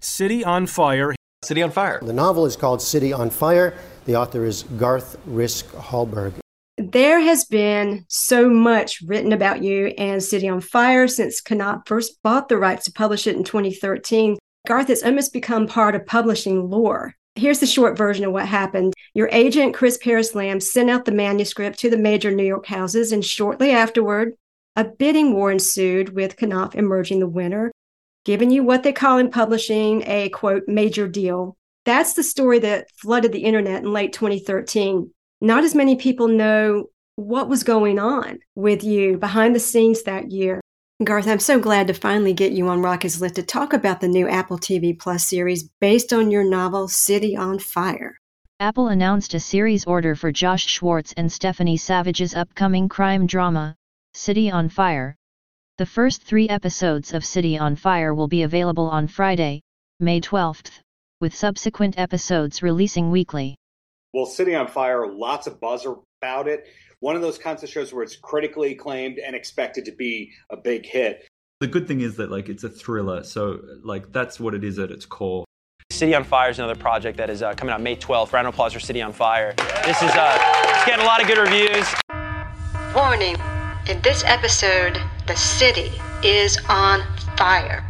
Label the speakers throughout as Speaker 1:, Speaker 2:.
Speaker 1: City on Fire.
Speaker 2: City on Fire.
Speaker 3: The novel is called City on Fire. The author is Garth Risk Hallberg.
Speaker 4: There has been so much written about you and City on Fire since Knopf first bought the rights to publish it in 2013. Garth has almost become part of publishing lore. Here's the short version of what happened. Your agent, Chris Parris-Lamb, sent out the manuscript to the major New York houses, and shortly afterward, a bidding war ensued with Knopf emerging the winner, giving you what they call in publishing a quote major deal. That's the story that flooded the internet in late 2013 not as many people know what was going on with you behind the scenes that year. Garth, I'm so glad to finally get you on Rock is Lit to talk about the new Apple TV Plus series based on your novel City on Fire.
Speaker 5: Apple announced a series order for Josh Schwartz and Stephanie Savage's upcoming crime drama, City on Fire. The first three episodes of City on Fire will be available on Friday, May 12th, with subsequent episodes releasing weekly.
Speaker 6: Well, City on Fire, lots of buzz about it. One of those kinds of shows where it's critically acclaimed and expected to be a big hit.
Speaker 7: The good thing is that like it's a thriller, so like that's what it is at its core.
Speaker 8: City on Fire is another project that is uh, coming out May 12th. Round of applause for City on Fire. This is uh, it's getting a lot of good reviews.
Speaker 4: Warning: In this episode, the city is on fire.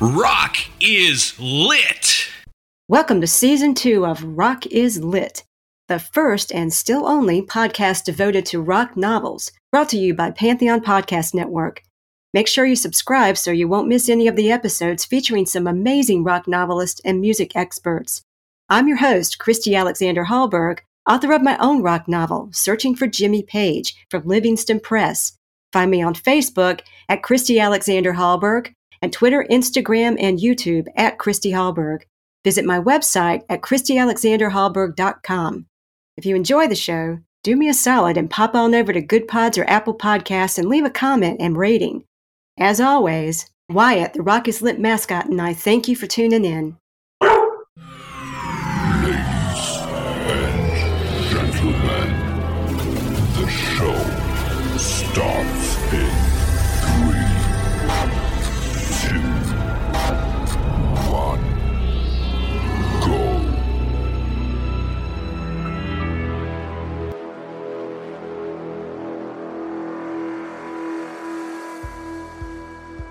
Speaker 9: Rock is lit.
Speaker 4: Welcome to season two of Rock is Lit, the first and still only podcast devoted to rock novels, brought to you by Pantheon Podcast Network. Make sure you subscribe so you won't miss any of the episodes featuring some amazing rock novelists and music experts. I'm your host, Christy Alexander Hallberg, author of my own rock novel, Searching for Jimmy Page, from Livingston Press. Find me on Facebook at Christy Alexander Hallberg and Twitter, Instagram, and YouTube at Christy Hallberg. Visit my website at ChristyAlexanderHallberg.com. If you enjoy the show, do me a solid and pop on over to Goodpods or Apple Podcasts and leave a comment and rating. As always, Wyatt, the Rock is Lit mascot, and I thank you for tuning in.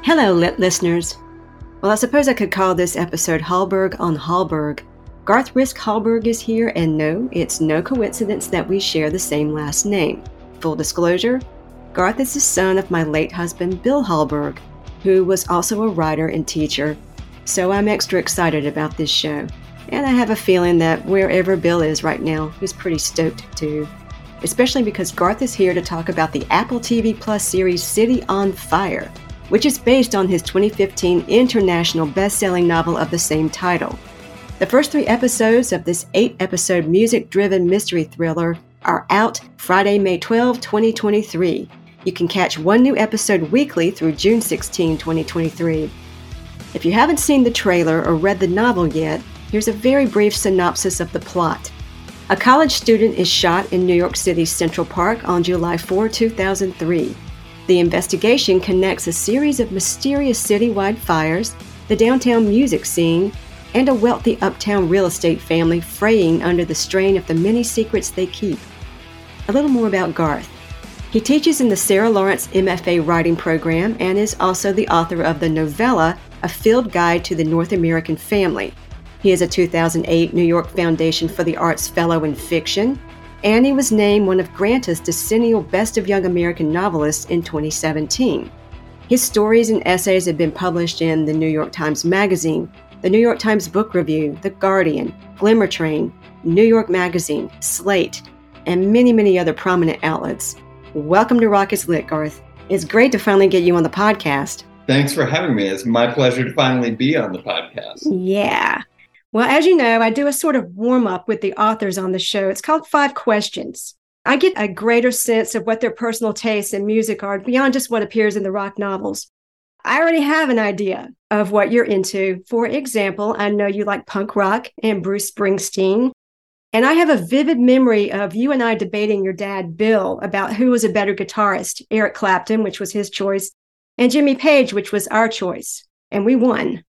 Speaker 4: Hello, lit listeners. Well, I suppose I could call this episode Hallberg on Hallberg. Garth Risk Hallberg is here, and no, it's no coincidence that we share the same last name. Full disclosure Garth is the son of my late husband, Bill Hallberg, who was also a writer and teacher, so I'm extra excited about this show. And I have a feeling that wherever Bill is right now, he's pretty stoked too. Especially because Garth is here to talk about the Apple TV Plus series City on Fire, which is based on his 2015 international best selling novel of the same title. The first three episodes of this eight episode music driven mystery thriller are out Friday, May 12, 2023. You can catch one new episode weekly through June 16, 2023. If you haven't seen the trailer or read the novel yet, here's a very brief synopsis of the plot. A college student is shot in New York City's Central Park on July 4, 2003. The investigation connects a series of mysterious citywide fires, the downtown music scene, and a wealthy uptown real estate family fraying under the strain of the many secrets they keep. A little more about Garth. He teaches in the Sarah Lawrence MFA writing program and is also the author of the novella A Field Guide to the North American Family. He is a 2008 New York Foundation for the Arts Fellow in Fiction, and he was named one of Granta's decennial Best of Young American Novelists in 2017. His stories and essays have been published in the New York Times Magazine, the New York Times Book Review, The Guardian, Glimmer Train, New York Magazine, Slate, and many, many other prominent outlets. Welcome to Rock is Lit, Garth. It's great to finally get you on the podcast.
Speaker 10: Thanks for having me. It's my pleasure to finally be on the podcast.
Speaker 4: Yeah. Well, as you know, I do a sort of warm up with the authors on the show. It's called Five Questions. I get a greater sense of what their personal tastes in music are beyond just what appears in the rock novels.
Speaker 11: I already have an idea of what you're into. For example, I know you like punk rock and Bruce Springsteen. And I have a vivid memory of you and I debating your dad, Bill, about who was a better guitarist Eric Clapton, which was his choice, and Jimmy Page, which was our choice. And we won.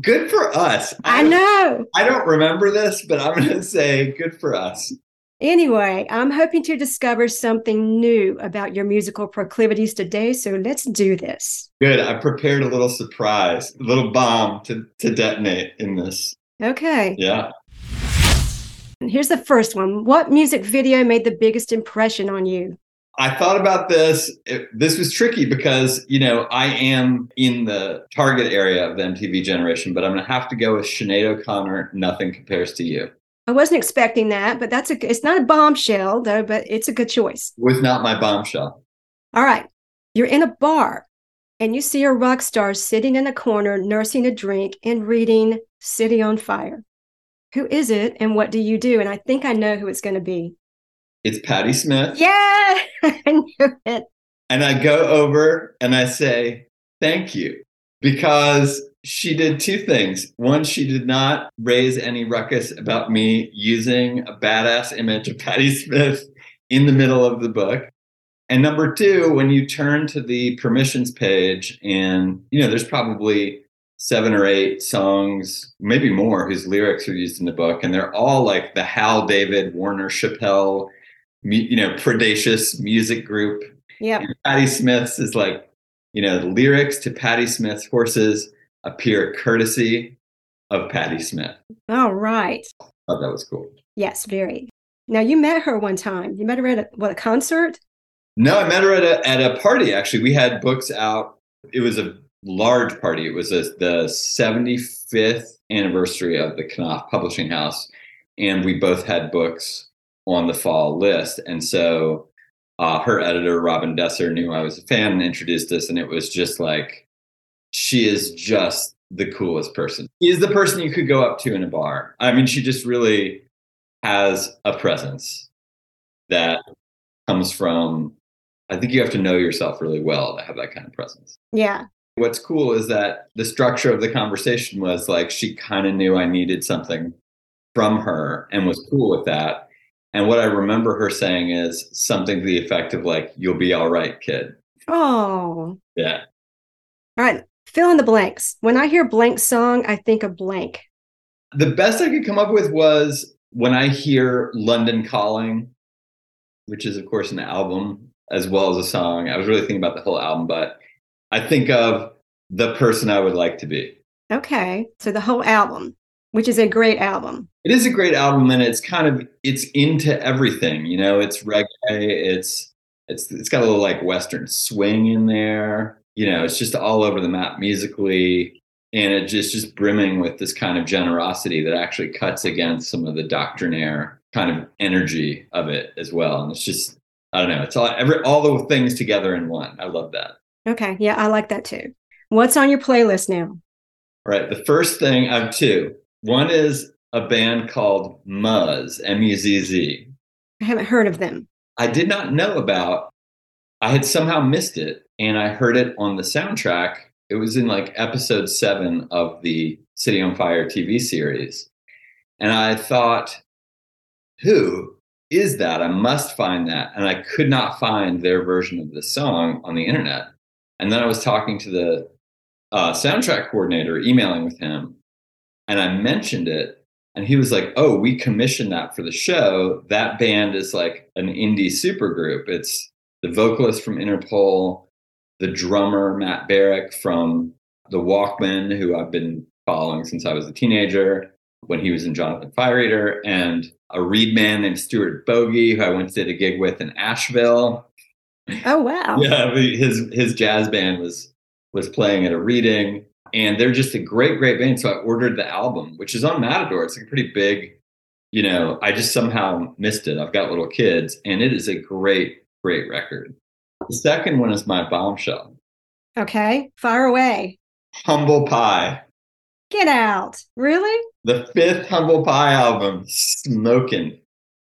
Speaker 10: Good for us.
Speaker 11: I know.
Speaker 10: I don't remember this, but I'm going to say good for us.
Speaker 11: Anyway, I'm hoping to discover something new about your musical proclivities today, so let's do this.
Speaker 10: Good. I prepared a little surprise, a little bomb to, to detonate in this.
Speaker 11: Okay.
Speaker 10: Yeah.
Speaker 11: Here's the first one. What music video made the biggest impression on you?
Speaker 10: I thought about this. It, this was tricky because, you know, I am in the target area of the MTV generation, but I'm going to have to go with Sinead O'Connor, Nothing Compares to You.
Speaker 11: I wasn't expecting that, but that's a it's not a bombshell though, but it's a good choice.
Speaker 10: Was not my bombshell.
Speaker 11: All right. You're in a bar and you see a rock star sitting in a corner nursing a drink and reading City on Fire. Who is it and what do you do? And I think I know who it's going to be.
Speaker 10: It's Patti Smith.
Speaker 11: Yeah, I knew it.
Speaker 10: And I go over and I say, thank you. Because she did two things. One, she did not raise any ruckus about me using a badass image of Patti Smith in the middle of the book. And number two, when you turn to the permissions page, and you know, there's probably seven or eight songs, maybe more, whose lyrics are used in the book, and they're all like the Hal David, Warner Chappell, you know, predacious music group.
Speaker 11: Yeah.
Speaker 10: Patti Smith's is like, you know, the lyrics to Patti Smith's horses appear courtesy of Patti Smith.
Speaker 11: All right.
Speaker 10: thought that was cool.
Speaker 11: Yes, very. Now you met her one time. You met her at a, what a concert?
Speaker 10: No, I met her at a at a party. Actually, we had books out. It was a large party. It was a, the 75th anniversary of the Knopf Publishing House, and we both had books on the fall list. And so, uh, her editor Robin Desser knew I was a fan and introduced us, and it was just like she is just the coolest person. She is the person you could go up to in a bar. I mean, she just really has a presence that comes from I think you have to know yourself really well to have that kind of presence.
Speaker 11: Yeah.
Speaker 10: What's cool is that the structure of the conversation was like she kind of knew I needed something from her and was cool with that. And what I remember her saying is something to the effect of like, "You'll be all right, kid."
Speaker 11: Oh.
Speaker 10: Yeah.
Speaker 11: All right. Fill in the blanks. When I hear blank song, I think of blank.
Speaker 10: The best I could come up with was when I hear London Calling, which is of course an album as well as a song. I was really thinking about the whole album, but I think of the person I would like to be.
Speaker 11: Okay. So the whole album, which is a great album.
Speaker 10: It is a great album and it's kind of it's into everything, you know, it's reggae, it's it's it's got a little like western swing in there. You know, it's just all over the map musically and it just just brimming with this kind of generosity that actually cuts against some of the doctrinaire kind of energy of it as well. And it's just I don't know. It's all every all the things together in one. I love that.
Speaker 11: Okay. Yeah, I like that too. What's on your playlist now?
Speaker 10: All right. The first thing I have two. One is a band called Muzz, M U Z Z.
Speaker 11: I haven't heard of them.
Speaker 10: I did not know about. I had somehow missed it, and I heard it on the soundtrack. It was in like episode seven of the City on Fire TV series, and I thought, who is that? I must find that. And I could not find their version of the song on the internet. And then I was talking to the uh, soundtrack coordinator, emailing with him, and I mentioned it. And he was like, Oh, we commissioned that for the show. That band is like an indie supergroup. It's the vocalist from Interpol, the drummer, Matt Barrick from The Walkmen, who I've been following since I was a teenager when he was in Jonathan Fire Eater, and a reed man named Stuart Bogie, who I went to did a gig with in Asheville.
Speaker 11: Oh wow!
Speaker 10: yeah, his his jazz band was was playing at a reading, and they're just a great, great band. So I ordered the album, which is on Matador. It's like a pretty big, you know. I just somehow missed it. I've got little kids, and it is a great, great record. The second one is my bombshell.
Speaker 11: Okay, far away.
Speaker 10: Humble Pie.
Speaker 11: Get out! Really?
Speaker 10: The fifth Humble Pie album, smoking.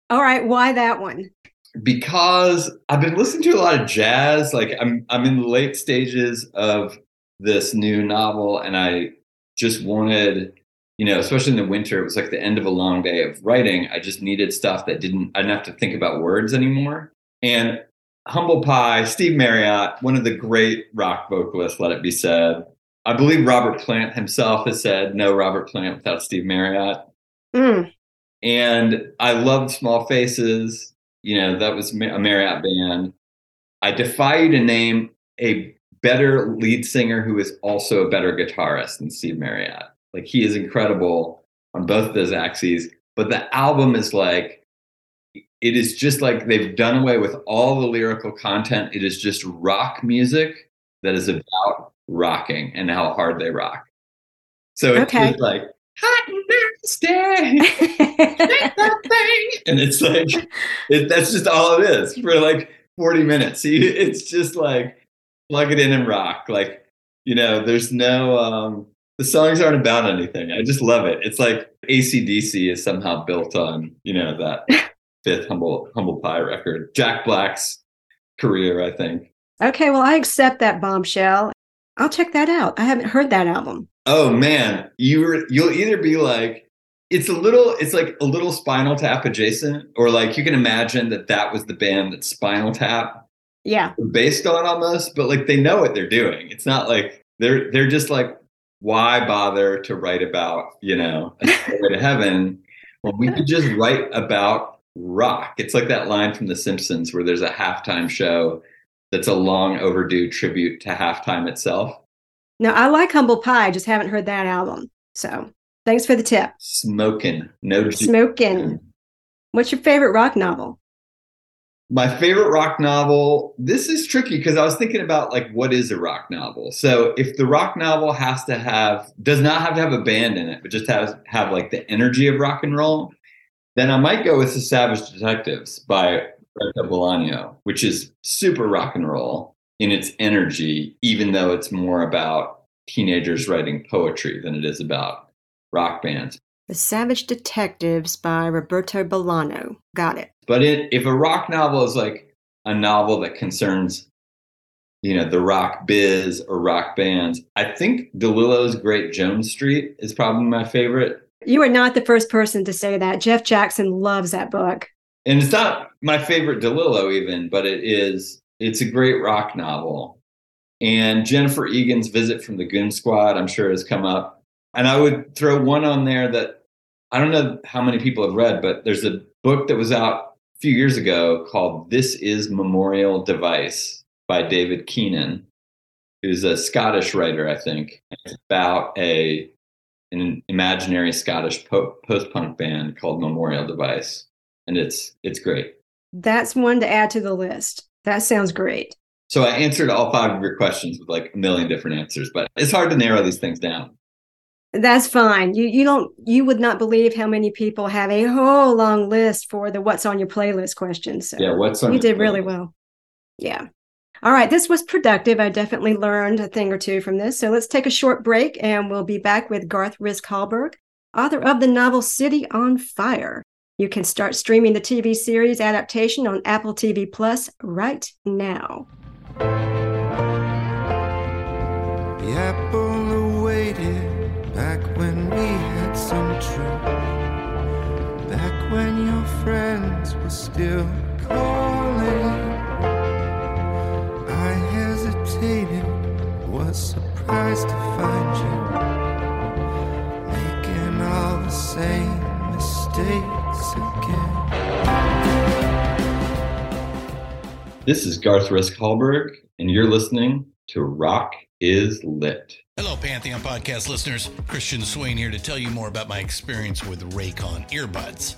Speaker 11: All right, why that one?
Speaker 10: Because I've been listening to a lot of jazz. Like I'm, I'm in the late stages of this new novel and I just wanted, you know, especially in the winter, it was like the end of a long day of writing. I just needed stuff that didn't, I didn't have to think about words anymore. And Humble Pie, Steve Marriott, one of the great rock vocalists, let it be said. I believe Robert Plant himself has said no Robert Plant without Steve Marriott.
Speaker 11: Mm.
Speaker 10: And I loved Small Faces. You know, that was a Marriott band. I defy you to name a better lead singer who is also a better guitarist than Steve Marriott. Like he is incredible on both of those axes. But the album is like, it is just like they've done away with all the lyrical content. It is just rock music that is about rocking and how hard they rock. So it's
Speaker 11: Okay.
Speaker 10: just like hot and nasty, and it's like it, that's just all it is for like 40 minutes. You, it's just like plug it in and rock. Like, you know, there's no, um, the songs aren't about anything. I just love it. It's like ACDC is somehow built on, you know, that fifth humble, humble pie record. Jack Black's career, I think.
Speaker 11: Okay, well, I accept that bombshell. I'll check that out. I haven't heard that album.
Speaker 10: Oh man, you were, you'll either be like, it's a little, it's like a little Spinal Tap adjacent, or like you can imagine that that was the band that Spinal Tap
Speaker 11: Yeah.
Speaker 10: based on almost, but like they know what they're doing. It's not like they're they're just like, why bother to write about you know stairway to heaven when we could just write about rock? It's like that line from The Simpsons where there's a halftime show that's a long overdue tribute to halftime itself.
Speaker 11: Now, I like Humble Pie, just haven't heard that album. So thanks for the tip.
Speaker 10: Smoking, no
Speaker 11: Smoking. What's your favorite rock novel?
Speaker 10: My favorite rock novel. This is tricky because I was thinking about like what is a rock novel. So if the rock novel has to have does not have to have a band in it, but just has have like the energy of rock and roll, then I might go with The Savage Detectives by Roberto Bolaño, which is super rock and roll in its energy, even though it's more about teenagers writing poetry than it is about rock bands.
Speaker 11: The Savage Detectives by Roberto Bolano. Got it.
Speaker 10: But it, if a rock novel is like a novel that concerns, you know, the rock biz or rock bands, I think DeLillo's Great Jones Street is probably my favorite.
Speaker 11: You are not the first person to say that. Jeff Jackson loves that book.
Speaker 10: And it's not my favorite DeLillo even, but it is. It's a great rock novel. And Jennifer Egan's Visit from the Goon Squad, I'm sure, has come up. And I would throw one on there that I don't know how many people have read, but there's a book that was out a few years ago called This is Memorial Device by David Keenan, who's a Scottish writer, I think. It's about a an imaginary Scottish po- post-punk band called Memorial Device, and it's it's great.
Speaker 11: That's one to add to the list. That sounds great.
Speaker 10: So I answered all five of your questions with like a million different answers, but it's hard to narrow these things down.
Speaker 11: That's fine. You you don't you would not believe how many people have a whole long list for the what's on your playlist questions. So
Speaker 10: Yeah, what's on
Speaker 11: you
Speaker 10: your
Speaker 11: did really
Speaker 10: playlist?
Speaker 11: well. Yeah. All right, this was productive. I definitely learned a thing or two from this. So let's take a short break and we'll be back with Garth Risk Hallberg, author of the novel City on Fire. You can start streaming the TV series adaptation on Apple TV Plus right now.
Speaker 12: The friends were still calling. I hesitated, was surprised to find you making all the same mistakes again.
Speaker 10: This is Garth Risk Hallberg, and you're listening to Rock is Lit.
Speaker 9: Hello, Pantheon podcast listeners. Christian Swain here to tell you more about my experience with Raycon earbuds.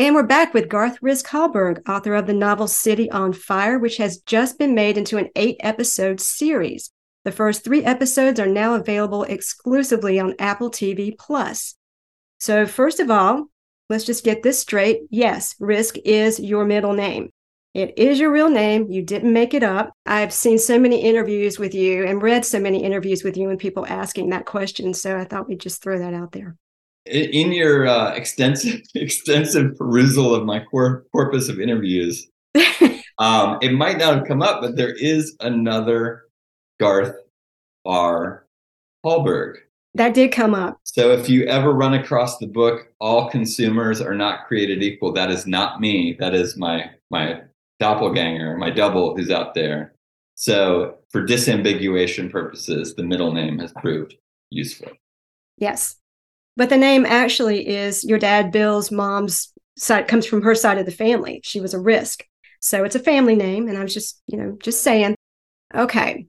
Speaker 11: And we're back with Garth Risk Hallberg, author of the novel City on Fire, which has just been made into an eight episode series. The first three episodes are now available exclusively on Apple TV Plus. So, first of all, let's just get this straight. Yes, Risk is your middle name. It is your real name. You didn't make it up. I've seen so many interviews with you and read so many interviews with you and people asking that question. So I thought we'd just throw that out there
Speaker 10: in your uh, extensive extensive perusal of my cor- corpus of interviews, um, it might not have come up, but there is another Garth R. Hallberg.
Speaker 11: That did come up.
Speaker 10: So if you ever run across the book "All Consumers Are Not Created Equal," that is not me. That is my my doppelganger, my double, who's out there. So for disambiguation purposes, the middle name has proved useful.
Speaker 11: Yes, but the name actually is your dad, Bill's mom's side, comes from her side of the family. She was a risk. So it's a family name. And I was just, you know, just saying, okay,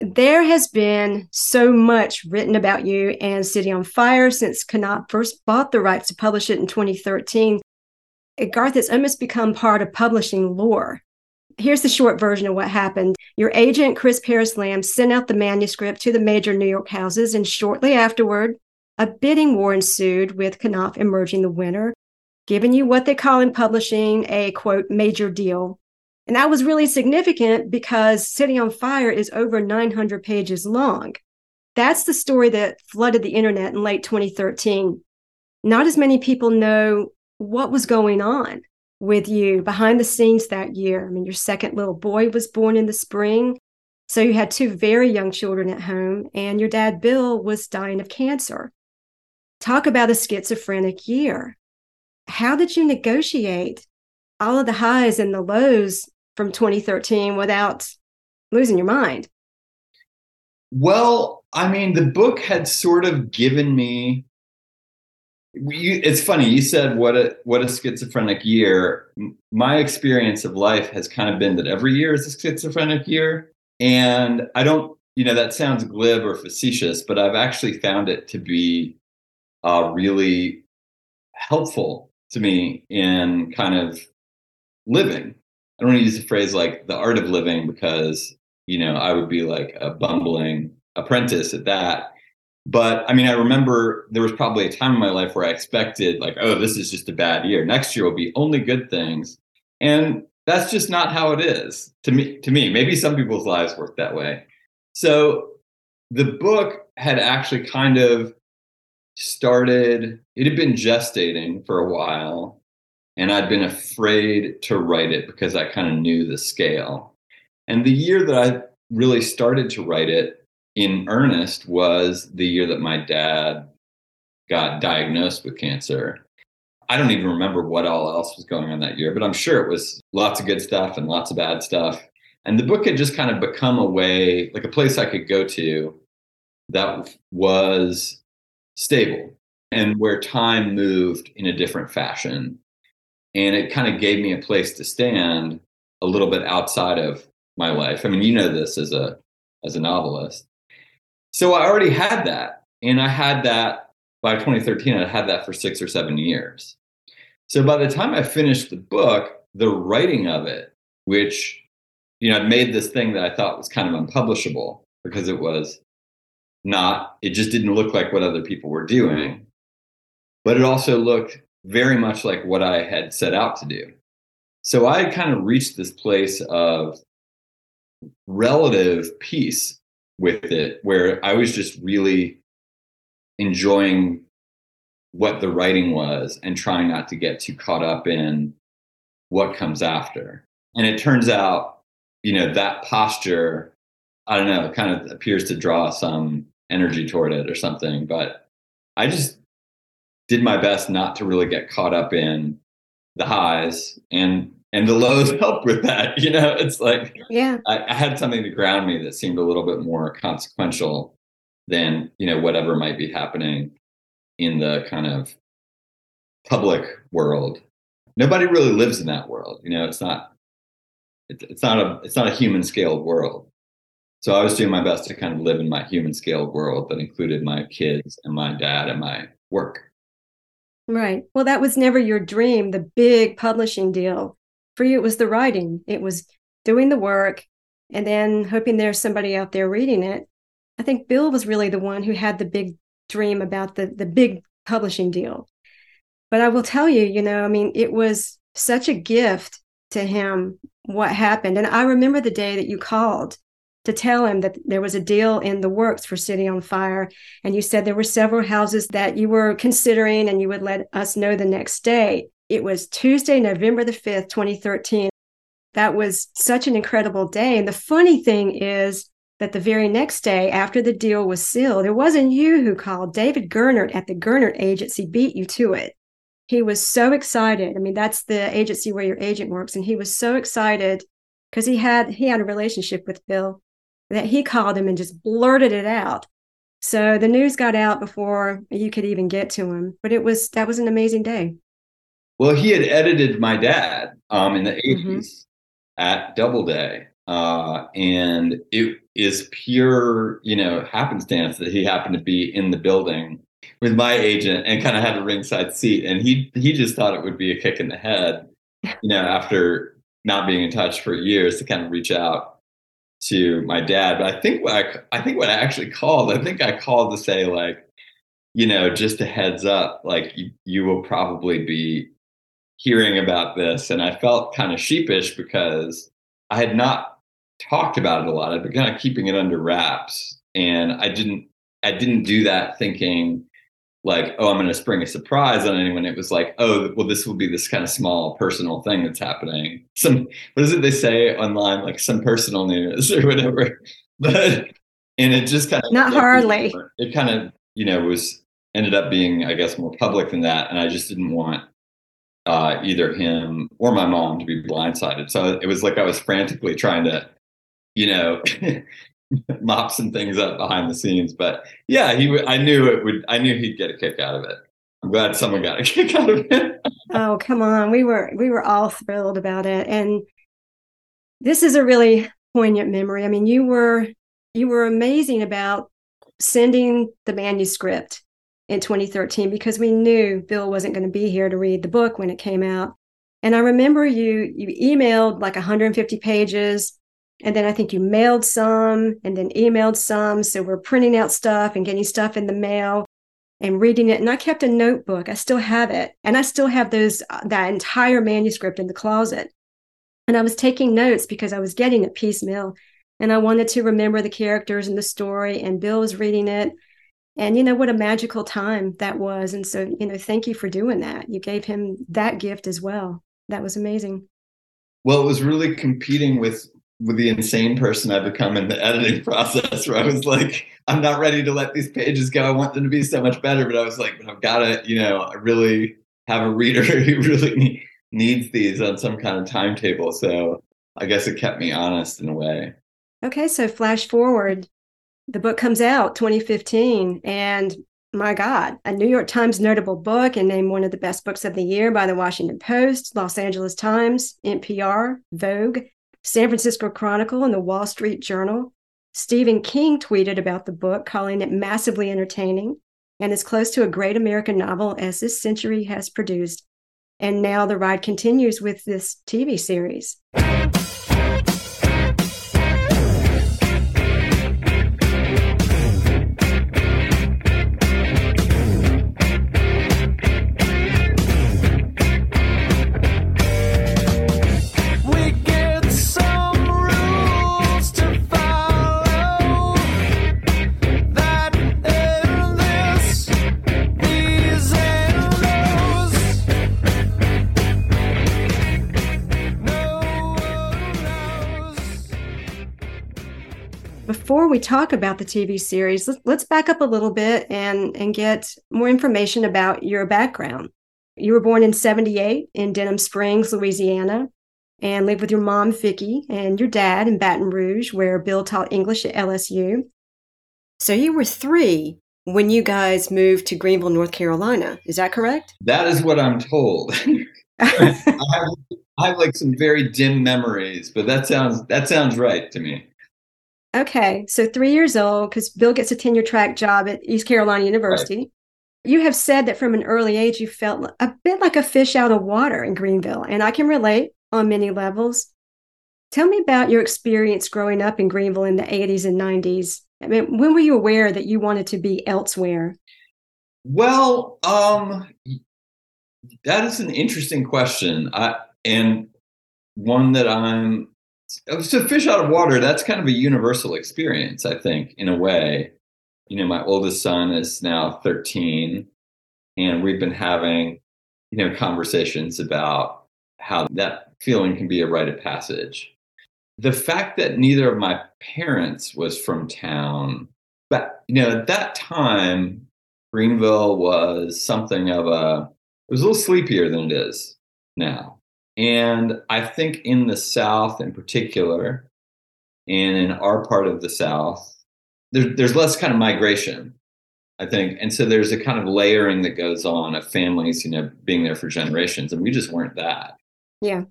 Speaker 11: there has been so much written about you and City on Fire since Knopf first bought the rights to publish it in 2013. Eh, Garth has almost become part of publishing lore. Here's the short version of what happened. Your agent, Chris Parris-Lamb, sent out the manuscript to the major New York houses, and shortly afterward, a bidding war ensued with Knopf emerging the winner, giving you what they call in publishing a quote major deal. And that was really significant because City on Fire is over 900 pages long. That's the story that flooded the internet in late 2013. Not as many people know what was going on with you behind the scenes that year. I mean, your second little boy was born in the spring. So you had two very young children at home, and your dad, Bill, was dying of cancer. Talk about a schizophrenic year. How did you negotiate all of the highs and the lows from 2013 without losing your mind?
Speaker 10: Well, I mean, the book had sort of given me. You, it's funny you said what a what a schizophrenic year. My experience of life has kind of been that every year is a schizophrenic year, and I don't, you know, that sounds glib or facetious, but I've actually found it to be uh, really helpful to me in kind of living. I don't want to use the phrase like the art of living because, you know, I would be like a bumbling apprentice at that. But I mean, I remember there was probably a time in my life where I expected, like, oh, this is just a bad year. Next year will be only good things. And that's just not how it is to me. To me, maybe some people's lives work that way. So the book had actually kind of started, it had been gestating for a while, and I'd been afraid to write it because I kind of knew the scale. And the year that I really started to write it in earnest was the year that my dad got diagnosed with cancer. I don't even remember what all else was going on that year, but I'm sure it was lots of good stuff and lots of bad stuff. And the book had just kind of become a way, like a place I could go to that was stable and where time moved in a different fashion. And it kind of gave me a place to stand a little bit outside of my life. I mean, you know this as a as a novelist. So I already had that. And I had that by 2013, I had that for six or seven years. So by the time I finished the book, the writing of it, which, you know, I'd made this thing that I thought was kind of unpublishable because it was not, it just didn't look like what other people were doing. But it also looked very much like what I had set out to do. So I kind of reached this place of relative peace with it, where I was just really enjoying what the writing was and trying not to get too caught up in what comes after. And it turns out, you know, that posture, I don't know, kind of appears to draw some energy toward it or something. But I just did my best not to really get caught up in the highs and and the lows help with that. You know, it's like
Speaker 11: yeah,
Speaker 10: I, I had something to ground me that seemed a little bit more consequential than you know whatever might be happening in the kind of public world. Nobody really lives in that world. You know, it's not it's, it's not a it's not a human scaled world. So I was doing my best to kind of live in my human scale world that included my kids and my dad and my work.
Speaker 11: Right. Well, that was never your dream, the big publishing deal. For you, it was the writing, it was doing the work, and then hoping there's somebody out there reading it. I think Bill was really the one who had the big dream about the, the big publishing deal. But I will tell you, you know, I mean, it was such a gift to him what happened. And I remember the day that you called to tell him that there was a deal in the works for City on Fire. And you said there were several houses that you were considering and you would let us know the next day. It was Tuesday, November the 5th, 2013. That was such an incredible day. And the funny thing is that the very next day after the deal was sealed, it wasn't you who called. David Gernert at the Gernert Agency beat you to it. He was so excited. I mean, that's the agency where your agent works. And he was so excited because he had he had a relationship with Bill that he called him and just blurted it out. So the news got out before you could even get to him. But it was that was an amazing day.
Speaker 10: Well, he had edited my dad um, in the 80s mm-hmm. at Doubleday. Uh, and it is pure, you know, happenstance that he happened to be in the building with my agent and kind of had a ringside seat. And he he just thought it would be a kick in the head, you know, after not being in touch for years to kind of reach out to my dad. But I think what I, I think what I actually called, I think I called to say like, you know, just a heads up, like you, you will probably be hearing about this. And I felt kind of sheepish because I had not talked about it a lot. I'd been kind of keeping it under wraps. And I didn't I didn't do that thinking, like, oh, I'm going to spring a surprise on anyone. It was like, oh, well, this will be this kind of small personal thing that's happening. Some, what is it they say online? Like some personal news or whatever. But, and it just kind of,
Speaker 11: not hardly.
Speaker 10: It kind of, you know, was ended up being, I guess, more public than that. And I just didn't want uh, either him or my mom to be blindsided. So it was like I was frantically trying to, you know, mop some things up behind the scenes. But yeah, he. I knew it would. I knew he'd get a kick out of it. I'm glad someone got a kick out of it.
Speaker 11: oh come on, we were we were all thrilled about it, and this is a really poignant memory. I mean, you were you were amazing about sending the manuscript in 2013 because we knew Bill wasn't going to be here to read the book when it came out. And I remember you you emailed like 150 pages and then I think you mailed some and then emailed some. So we're printing out stuff and getting stuff in the mail and reading it. And I kept a notebook. I still have it. And I still have those, uh, that entire manuscript in the closet. And I was taking notes because I was getting it piecemeal. And I wanted to remember the characters and the story. And Bill was reading it. And you know what a magical time that was. And so, you know, thank you for doing that. You gave him that gift as well. That was amazing.
Speaker 10: Well, it was really competing with with the insane person I've become in the editing process where I was like, I'm not ready to let these pages go. I want them to be so much better. But I was like, I've got to, you know, I really have a reader who really needs these on some kind of timetable. So I guess it kept me honest in a way.
Speaker 11: Okay. So flash forward, the book comes out 2015 and my God, a New York Times notable book and named one of the best books of the year by the Washington Post, Los Angeles Times, NPR, Vogue, San Francisco Chronicle, and the Wall Street Journal. Stephen King tweeted about the book, calling it massively entertaining and as close to a great American novel as this century has produced. And now the ride continues with this TV series. Before we talk about the TV series, let's, back up a little bit and, and get more information about your background. You were born in 78 in Denham Springs, Louisiana, and lived with your mom, Vicki, and your dad in Baton Rouge, where Bill taught English at LSU. So you were three when you guys moved to Greenville, North Carolina. Is that correct?
Speaker 10: That is what I'm told. I, have, I have like some very dim memories, but that sounds that sounds right to me.
Speaker 11: Okay, so three years old, because Bill gets a tenure track job at East Carolina University. Right. You have said that from an early age you felt a bit like a fish out of water in Greenville, and I can relate on many levels. Tell me about your experience growing up in Greenville in the 80s and 90s. I mean, when were you aware that you wanted to be elsewhere?
Speaker 10: Well, um, that is an interesting question, I, and one that I'm. So, fish out of water. That's kind of a universal experience, I think, in a way. You know, my oldest son is now 13, and we've been having, you know, conversations about how that feeling can be a rite of passage. The fact that neither of my parents was from town, but you know, at that time, Greenville was something of a it was a little sleepier than it is now. And I think in the South in particular, and in our part of the South, there, there's less kind of migration, I think. And so there's a kind of layering that goes on of families, you know, being there for generations. And we just weren't that.
Speaker 11: Yeah.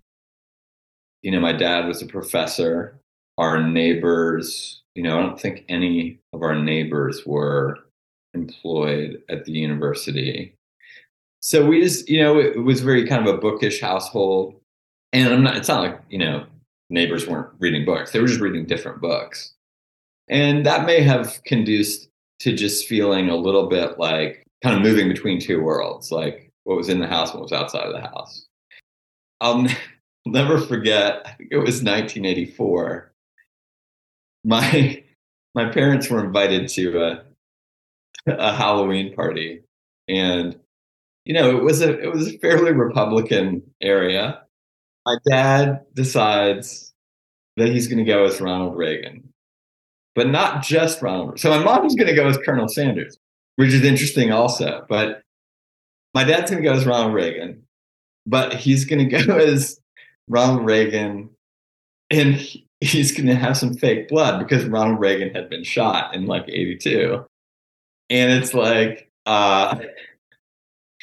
Speaker 10: You know, my dad was a professor. Our neighbors, you know, I don't think any of our neighbors were employed at the university. So we just, you know, it, was very kind of a bookish household. And I'm not, it's not like, you know, neighbors weren't reading books, they were just reading different books. And that may have conduced to just feeling a little bit like kind of moving between two worlds, like what was in the house and what was outside of the house. I'll never forget, I think it was 1984. My my parents were invited to a a Halloween party and you know, it was a it was a fairly Republican area. My dad decides that he's going to go as Ronald Reagan, but not just Ronald. So my mom was going to go as Colonel Sanders, which is interesting also. But my dad's going to go as Ronald Reagan, but he's going to go as Ronald Reagan, and he's going to have some fake blood because Ronald Reagan had been shot in like '82, and it's like. uh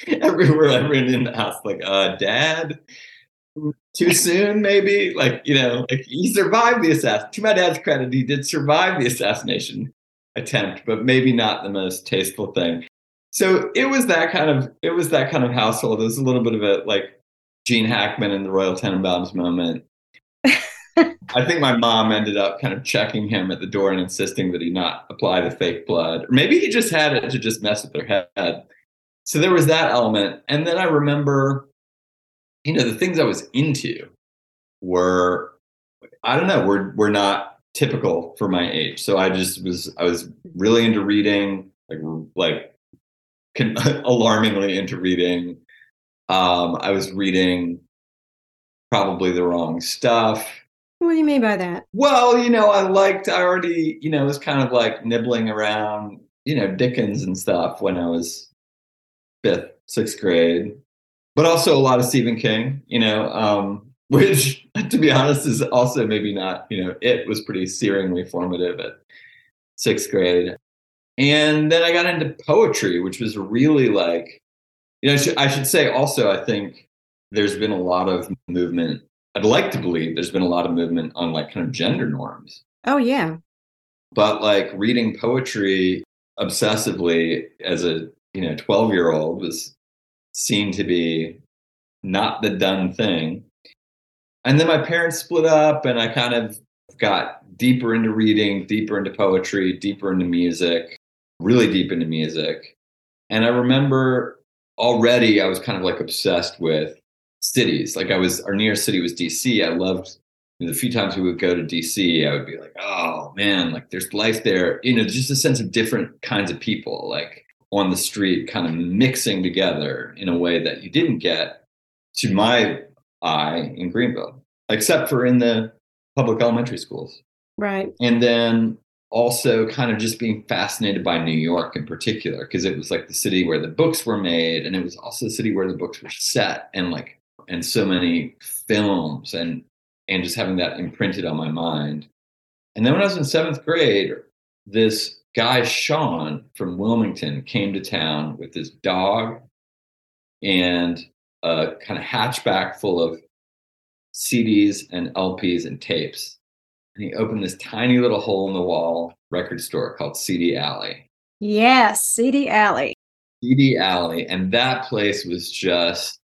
Speaker 10: everywhere I ran in the house, like, uh, dad, too soon, maybe. Like, you know, like he survived the assassin. To my dad's credit, he did survive the assassination attempt, but maybe not the most tasteful thing. So it was that kind of it was that kind of household. It was a little bit of a like Gene Hackman and the Royal Tenenbaums moment. I think my mom ended up kind of checking him at the door and insisting that he not apply the fake blood. Or maybe he just had it to just mess with her head so there was that element. And then i remember you know the things i was into were i don't know were were not typical for my age. So i just was i was really into reading like like con- alarmingly into reading. Um i was reading probably the wrong stuff.
Speaker 11: What do you mean by that?
Speaker 10: Well you know i liked i already you know was kind of like nibbling around you know dickens and stuff when i was fifth, sixth grade, but also a lot of Stephen King, you know, um, which to be honest is also maybe not, you know, it was pretty searingly formative at sixth grade. And then I got into poetry, which was really like, you know, I should, I should say also, I think there's been a lot of movement. I'd like to believe there's been a lot of movement on like kind of gender norms.
Speaker 11: Oh, yeah.
Speaker 10: But like reading poetry obsessively as a you know 12 year old was seen to be not the done thing and then my parents split up and i kind of got deeper into reading deeper into poetry deeper into music really deep into music and i remember already i was kind of like obsessed with cities like i was our nearest city was dc i loved the few times we would go to DC, I would be like, oh man, like there's life there. You know, just a sense of different kinds of people. Like on the street kind of mixing together in a way that you didn't get to my eye in Greenville, except for in the public elementary schools.
Speaker 11: Right.
Speaker 10: And then also kind of just being fascinated by New York in particular, because it was like the city where the books were made, and it was also the city where the books were set, and like and so many films and and just having that imprinted on my mind. And then when I was in seventh grade, this guy Sean from Wilmington came to town with his dog and a kind of hatchback full of CDs and LPs and tapes. And he opened this tiny little hole in the wall record store called CD Alley.
Speaker 11: Yes, CD Alley.
Speaker 10: CD Alley. And that place was just,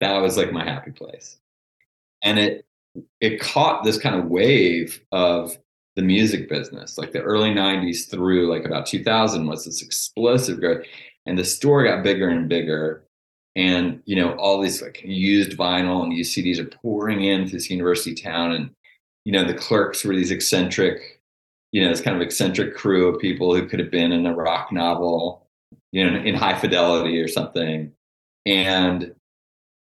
Speaker 10: that was like my happy place. And it, it caught this kind of wave of the music business. Like the early 90s through like about 2000 was this explosive growth. And the store got bigger and bigger. And, you know, all these like used vinyl and used CDs are pouring into this university town. And, you know, the clerks were these eccentric, you know, this kind of eccentric crew of people who could have been in a rock novel, you know, in high fidelity or something. And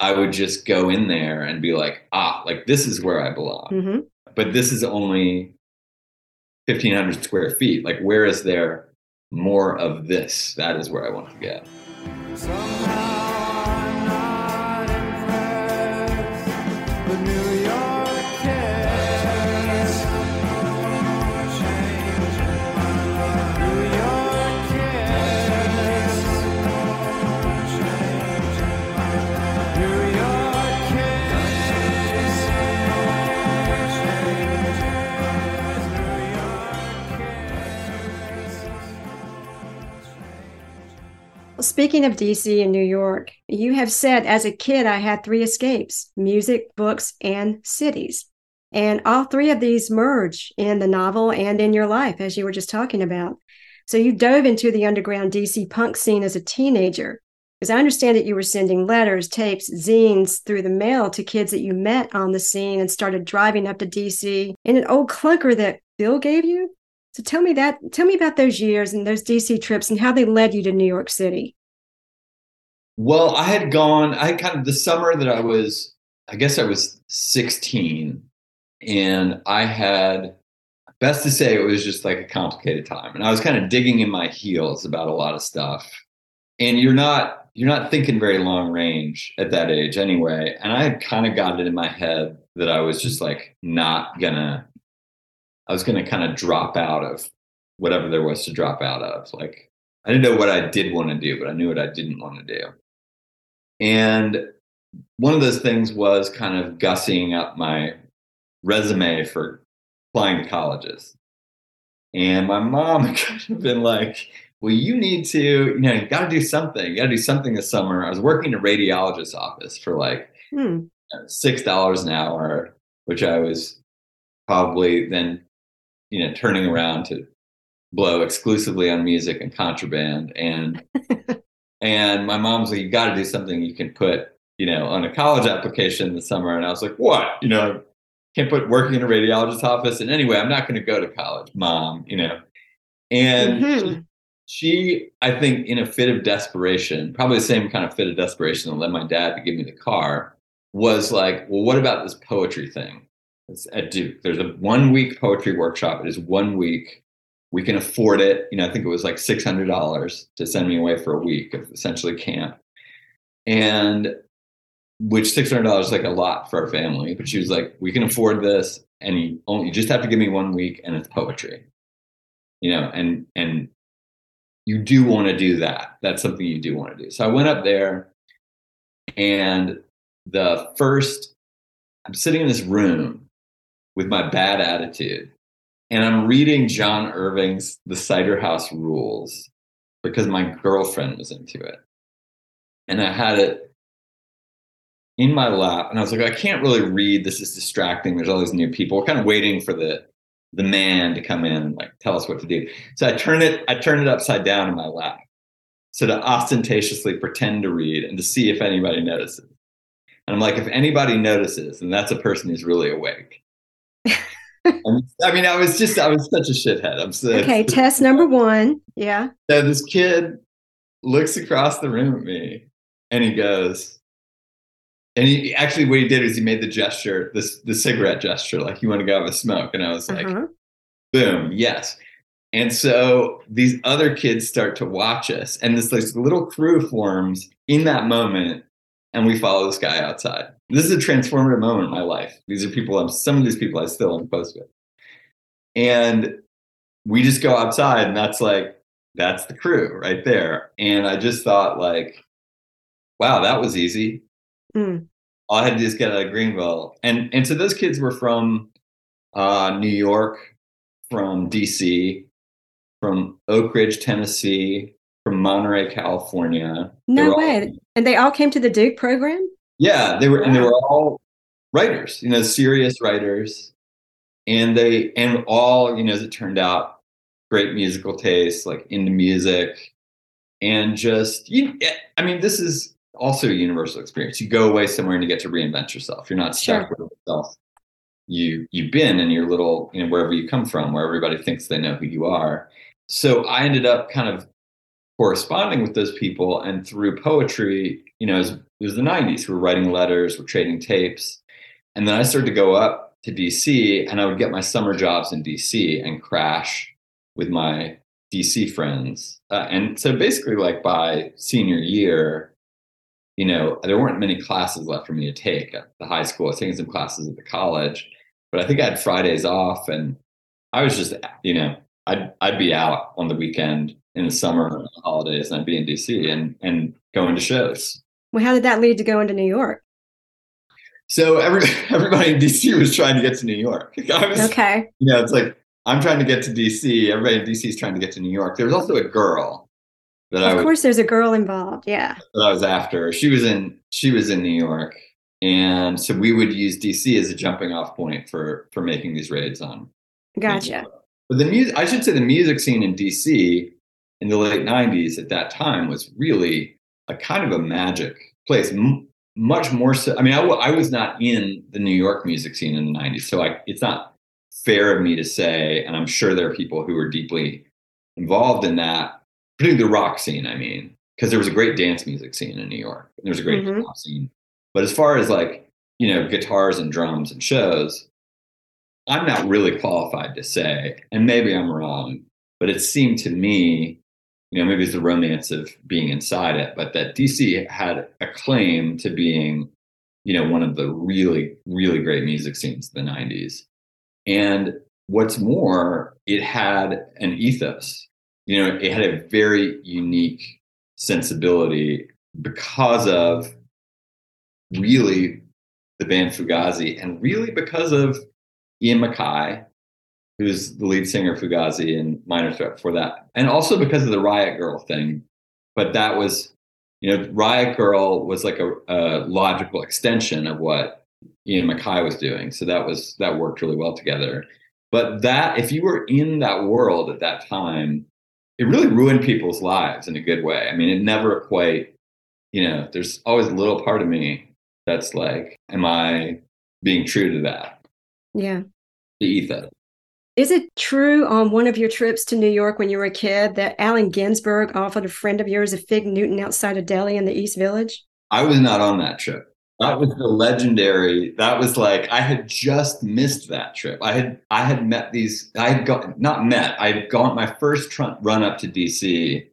Speaker 10: I would just go in there and be like, ah, like this is where I belong.
Speaker 11: Mm-hmm.
Speaker 10: But this is only 1500 square feet. Like, where is there more of this? That is where I want to get.
Speaker 11: Speaking of DC and New York, you have said as a kid, I had three escapes music, books, and cities. And all three of these merge in the novel and in your life, as you were just talking about. So you dove into the underground DC punk scene as a teenager. Because I understand that you were sending letters, tapes, zines through the mail to kids that you met on the scene and started driving up to DC in an old clunker that Bill gave you. So tell me that, tell me about those years and those DC trips and how they led you to New York City.
Speaker 10: Well, I had gone, I kind of the summer that I was, I guess I was 16, and I had, best to say, it was just like a complicated time. And I was kind of digging in my heels about a lot of stuff. And you're not, you're not thinking very long range at that age anyway. And I had kind of got it in my head that I was just like not gonna I was to kind of drop out of whatever there was to drop out of. Like, I didn't know what I did want to do, but I knew what I didn't want to do. And one of those things was kind of gussying up my resume for applying to colleges. And my mom had kind of been like, well, you need to, you know, you got to do something. You got to do something this summer. I was working in a radiologist's office for like hmm. $6 an hour, which I was probably then you know turning around to blow exclusively on music and contraband and and my mom's like you got to do something you can put you know on a college application this summer and i was like what you know can't put working in a radiologist's office and anyway i'm not going to go to college mom you know and mm-hmm. she, i think in a fit of desperation probably the same kind of fit of desperation that led my dad to give me the car was like well what about this poetry thing it's at Duke. There's a one week poetry workshop. It is one week. We can afford it. You know, I think it was like six hundred dollars to send me away for a week of essentially camp, and which six hundred dollars is like a lot for our family. But she was like, "We can afford this, and you only you just have to give me one week, and it's poetry." You know, and and you do want to do that. That's something you do want to do. So I went up there, and the first, I'm sitting in this room with my bad attitude. And I'm reading John Irving's The Cider House Rules because my girlfriend was into it. And I had it in my lap and I was like, I can't really read. This is distracting. There's all these new people. We're kind of waiting for the the man to come in and like tell us what to do. So I turn it, I turn it upside down in my lap. So to ostentatiously pretend to read and to see if anybody notices. And I'm like, if anybody notices, then that's a person who's really awake. I mean, I was just, I was such a shithead. I'm so,
Speaker 11: okay. Test number one. Yeah.
Speaker 10: So this kid looks across the room at me and he goes, and he actually, what he did is he made the gesture, this the cigarette gesture, like you want to go have a smoke. And I was like, uh-huh. boom, yes. And so these other kids start to watch us, and this, like, little crew forms in that moment, and we follow this guy outside. This is a transformative moment in my life. These are people, I'm, some of these people I still am close with. And we just go outside, and that's like, that's the crew right there. And I just thought, like, wow, that was easy.
Speaker 11: Mm.
Speaker 10: All I had to do is get out of Greenville. And and so those kids were from uh, New York, from DC, from Oak Ridge, Tennessee, from Monterey, California.
Speaker 11: No
Speaker 10: were all-
Speaker 11: way. And they all came to the Duke program?
Speaker 10: yeah, they were, and they were all writers, you know, serious writers, and they, and all, you know, as it turned out, great musical taste, like into music, and just, you, I mean, this is also a universal experience. You go away somewhere and you get to reinvent yourself. You're not stuck
Speaker 11: Sure.
Speaker 10: with yourself. You you've been in your little, you know, wherever you come from, where everybody thinks they know who you are. So I ended up kind of corresponding with those people and through poetry you know it was, it was the 90s we were writing letters we're trading tapes. And then i started to go up to dc and i would get my summer jobs in dc and crash with my dc friends. Uh, and so basically like by senior year you know there weren't many classes left for me to take at the high school. I was taking some classes at the college but i think i had fridays off and i was just you know I'd I'd be out on the weekend in the summer and the holidays, and I'd be in DC and and going to shows.
Speaker 11: Well, how did that lead to going to New York?
Speaker 10: So every everybody in DC was trying to get to New York. Was,
Speaker 11: Okay.
Speaker 10: you know, it's like I'm trying to get to DC. Everybody in DC is trying to get to New York. There was also a girl that I
Speaker 11: Of course, there's a girl involved. Yeah.
Speaker 10: that I was after. She was in she was in New York, and so we would use DC as a jumping off point for for making these raids on
Speaker 11: Gotcha.
Speaker 10: But the music, I should say, the music scene in DC in the late '90s at that time was really a kind of a magic place. M- much more so. I mean, I, w- I was not in the New York music scene in the '90s, so I, it's not fair of me to say. And I'm sure there are people who are deeply involved in that, particularly the rock scene. I mean, because there was a great dance music scene in New York, and there was a great
Speaker 11: Mhm.
Speaker 10: hip scene. But as far as like you know, guitars and drums and shows, I'm not really qualified to say, and maybe I'm wrong, but it seemed to me, you know, maybe it's the romance of being inside it, but that DC had a claim to being, you know, one of the really, really great music scenes of the 90s. And what's more, it had an ethos. You know, it had a very unique sensibility because of really the band Fugazi and really because of Ian MacKaye, who's the lead singer of Fugazi and Minor Threat for that, and also because of the Riot Grrrl thing. But that was, you know, Riot Grrrl was like a, a logical extension of what Ian MacKaye was doing. So that was that worked really well together. But that if you were in that world at that time, it really ruined people's lives in a good way. I mean, it never quite, you know, there's always a little part of me that's like, am I being true to that?
Speaker 11: Yeah.
Speaker 10: The ethos.
Speaker 11: Is it true on one of your trips to New York when you were a kid that Allen Ginsberg offered a friend of yours a fig Newton outside of Delhi in the East Village?
Speaker 10: I was not on that trip. That was the legendary. That was like I had just missed that trip. I had I had met these. I had got not met. I had gone my first tr- run up to DC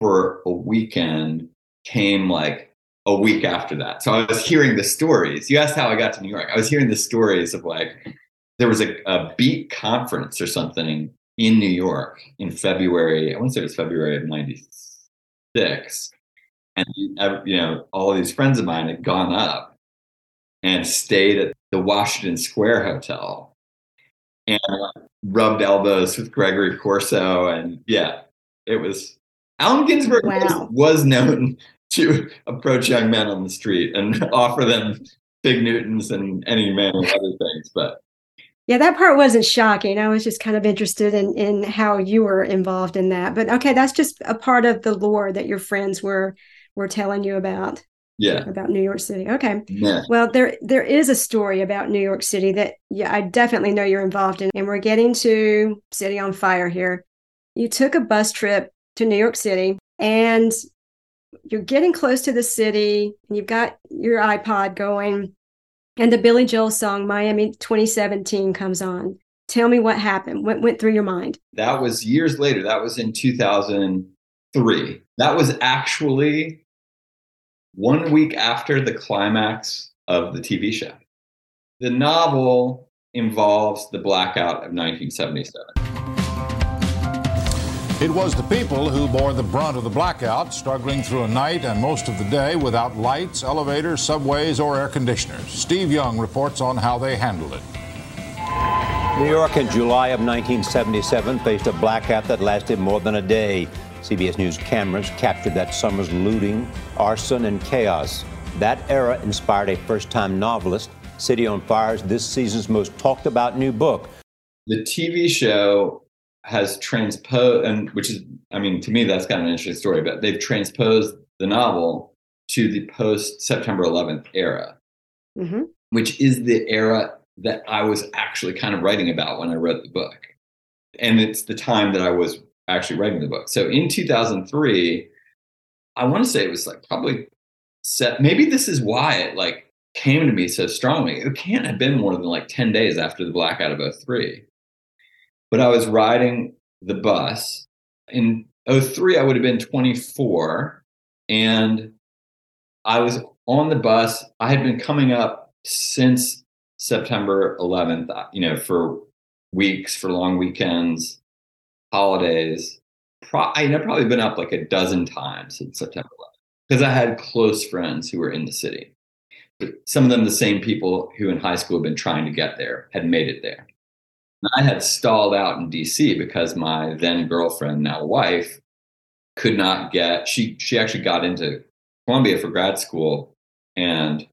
Speaker 10: for a weekend. Came like a week after that. So I was hearing the stories. You asked how I got to New York. I was hearing the stories of like there was a, a beat conference or something in New York in February. I want to say it was February of '96 and uh, you know all these friends of mine had gone up and stayed at the Washington Square Hotel and uh, rubbed elbows with Gregory Corso and yeah, it was Allen Ginsberg
Speaker 11: Wow.
Speaker 10: was, was known to approach young men on the street and offer them fig Newtons and any manner of other things, but
Speaker 11: Yeah, that part wasn't shocking. I was just kind of interested in in how you were involved in that. But okay, that's just a part of the lore that your friends were were telling you about
Speaker 10: yeah,
Speaker 11: about New York City. Okay.
Speaker 10: yeah.
Speaker 11: Well, there there is a story about New York City that yeah, I definitely know you're involved in. And we're getting to City on Fire here. You took a bus trip to New York City and you're getting close to the city and you've got your iPod going and the Billy Joel song Miami 2017 comes on. Tell me what happened. What went through your mind?
Speaker 10: That was years later. That was in 2003. That was actually one week after the climax of the TV show. The novel involves the blackout of 1977.
Speaker 13: It was the people who bore the brunt of the blackout, struggling through a night and most of the day without lights, elevators, subways, or air conditioners. Steve Young reports on how they handled it.
Speaker 14: New York in July of 1977 faced a blackout that lasted more than a day. CBS News cameras captured that summer's looting, arson, and chaos. That era inspired a first time novelist. City on Fire's this season's most talked about new book.
Speaker 10: The TV show has transposed, and which is, I mean, to me, that's kind of an interesting story, but they've transposed the novel to the post September 11th era,
Speaker 11: mm-hmm.
Speaker 10: which is the era that I was actually kind of writing about when I wrote the book. And it's the time that I was actually writing the book. So in 2003, I want to say it was like probably set, maybe this is why it like came to me so strongly. It can't have been more than like 10 days after the blackout of 03. But I was riding the bus in 03, I would have been 24. And I was on the bus. I had been coming up since September 11th, uh, you know, for weeks, for long weekends, holidays. Pro- I have probably been up like a dozen times since September 11th because I had close friends who were in the city. But some of them, the same people who in high school had been trying to get there, had made it there. And I had stalled out in DC because my then girlfriend, now wife, could not get. She she actually got into Columbia for grad school, and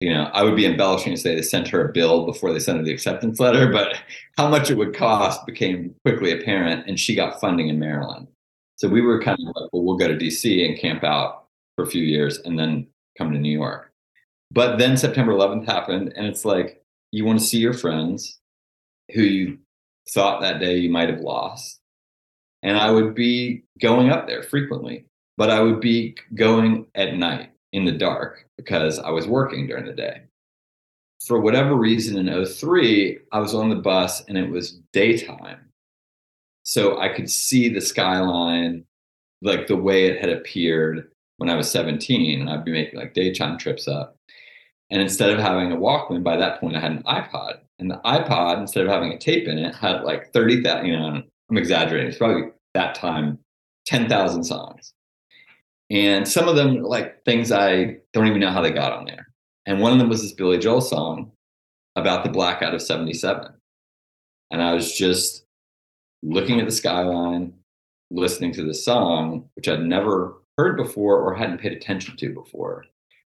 Speaker 10: you know, I would be embellishing to say they sent her a bill before they sent her the acceptance letter, but how much it would cost became quickly apparent, and she got funding in Maryland. So we were kind of like, well, we'll go to DC and camp out for a few years and then come to New York. But then September 11th happened, and it's like, you want to see your friends who you thought that day you might have lost. And I would be going up there frequently, but I would be going at night in the dark because I was working during the day. For whatever reason in 03, I was on the bus and it was daytime. So I could see the skyline like the way it had appeared when I was 17 and I'd be making like daytime trips up. And instead of having a Walkman, by that point I had an iPod. And the iPod, instead of having a tape in it, had like 30,000, you know, I'm exaggerating. It's probably that time 10,000 songs. And some of them like things I don't even know how they got on there. And one of them was this Billy Joel song about the blackout of 77. And I was just looking at the skyline, listening to the song, which I'd never heard before or hadn't paid attention to before.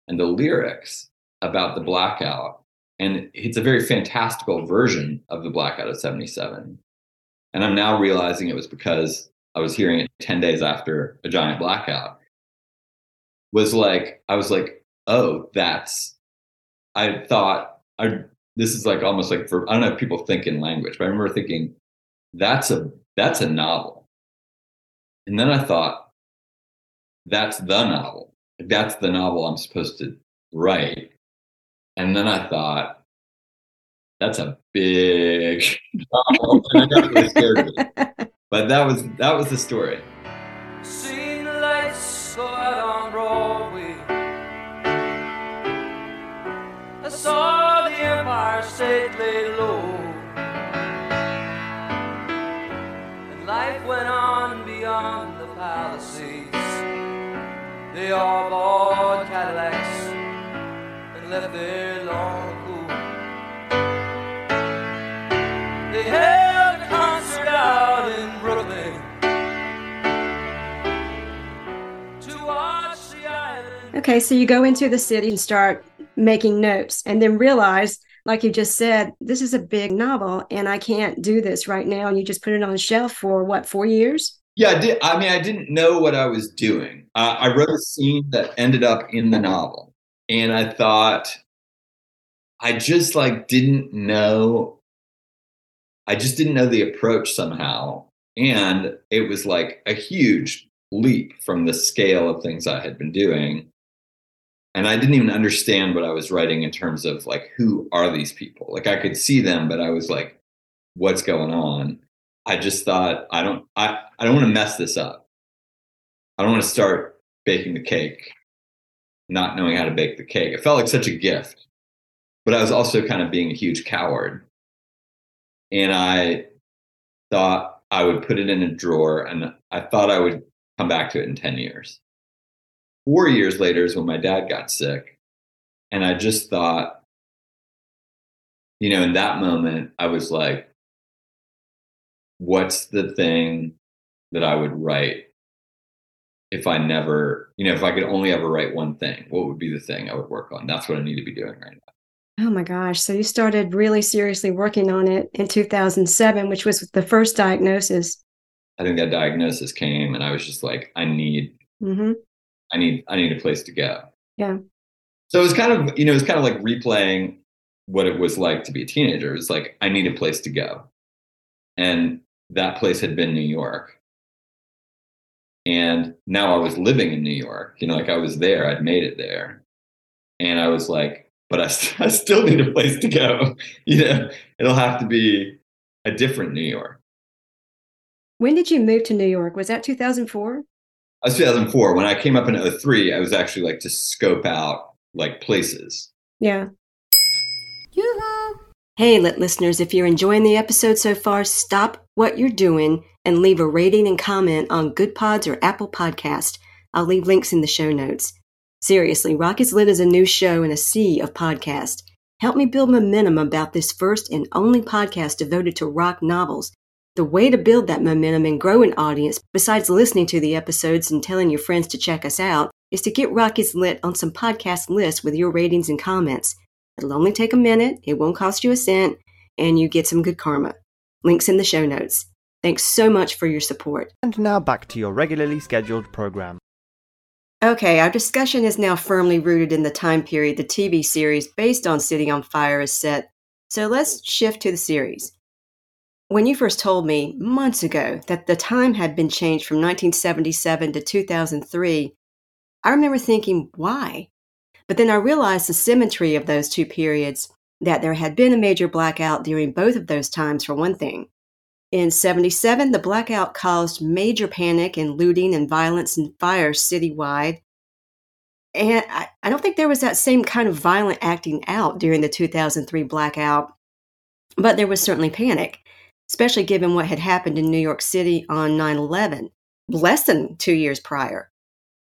Speaker 10: And the lyrics about the blackout. And it's a very fantastical version of the blackout of 77. And I'm now realizing it was because I was hearing it 10 days after a giant blackout was like I was like, oh, that's I thought I this is like almost like for I don't know if people think in language, but I remember thinking that's a that's a novel. And then I thought that's the novel. That's the novel I'm supposed to write. And then I thought that's a big novel. and I really scared of. But that was that was the story. saw the Empire State lay low. And life went on beyond the Palisades. They all bought Cadillacs and left there long ago. They held a concert out in Brooklyn.
Speaker 11: Okay, so you go into the city and start making notes and then realize like you just said this is a big novel and i can't do this right now. And you just put it on the shelf for what four years?
Speaker 10: Yeah i did i mean i didn't know what i was doing. Uh, i wrote a scene that ended up in the novel and i thought i just like didn't know i just didn't know the approach somehow and it was like a huge leap from the scale of things i had been doing and I didn't even understand what I was writing in terms of like who are these people? Like I could see them, but I was like, what's going on. I just thought I don't I, I don't want to mess this up. I don't want to start baking the cake, not knowing how to bake the cake. It felt like such a gift. But I was also kind of being a huge coward. And I thought I would put it in a drawer and I thought I would come back to it in 10 years. Four years later is when my dad got sick. And I just thought, you know, in that moment, I was like, what's the thing that I would write if I never, you know, if I could only ever write one thing? What would be the thing I would work on? That's what I need to be doing right now.
Speaker 4: Oh my gosh. So you started really seriously working on it in 2007, which was the first diagnosis.
Speaker 10: I think that diagnosis came and I was just like, I need,
Speaker 4: Mm-hmm.
Speaker 10: I need, I need a place to go.
Speaker 4: Yeah.
Speaker 10: So it was kind of, you know, it was kind of like replaying what it was like to be a teenager. It was like, I need a place to go. And that place had been New York. And now I was living in New York, you know, like I was there, I'd made it there. And I was like, but I, st- I still need a place to go. You know, it'll have to be a different New York.
Speaker 4: When did you move to New York? Was that 2004?
Speaker 10: I was 2004. When I came up in 03, I was actually like to scope out like places.
Speaker 4: Yeah. Hey, lit listeners, if you're enjoying the episode so far, stop what you're doing and leave a rating and comment on Goodpods or Apple Podcast. I'll leave links in the show notes. Seriously, Rock is Lit is a new show in a sea of podcasts. Help me build momentum about this first and only podcast devoted to rock novels. The way to build that momentum and grow an audience, besides listening to the episodes and telling your friends to check us out, is to get Rock is Lit on some podcast lists with your ratings and comments. It'll only take a minute, it won't cost you a cent, and you get some good karma. Links in the show notes. Thanks so much for your support.
Speaker 15: And now back to your regularly scheduled program.
Speaker 4: Okay, our discussion is now firmly rooted in the time period the TV series based on City on Fire is set, so let's shift to the series. When you first told me months ago that the time had been changed from 1977 to 2003, I remember thinking, why? But then I realized the symmetry of those two periods, that there had been a major blackout during both of those times, for one thing. In 77, the blackout caused major panic and looting and violence and fires citywide. And I, I don't think there was that same kind of violent acting out during the 2003 blackout, but there was certainly panic, especially given what had happened in New York City on 9 11, less than two years prior.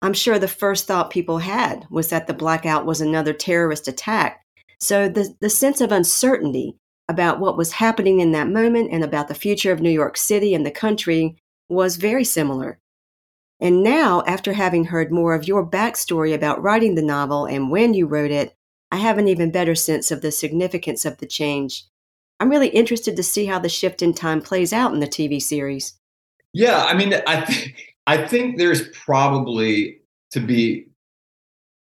Speaker 4: I'm sure the first thought people had was that the blackout was another terrorist attack. So the, the sense of uncertainty about what was happening in that moment and about the future of New York City and the country was very similar. And now, after having heard more of your backstory about writing the novel and when you wrote it, I have an even better sense of the significance of the change. I'm really interested to see how the shift in time plays out in the TV series.
Speaker 10: Yeah, I mean, I I think there's probably to be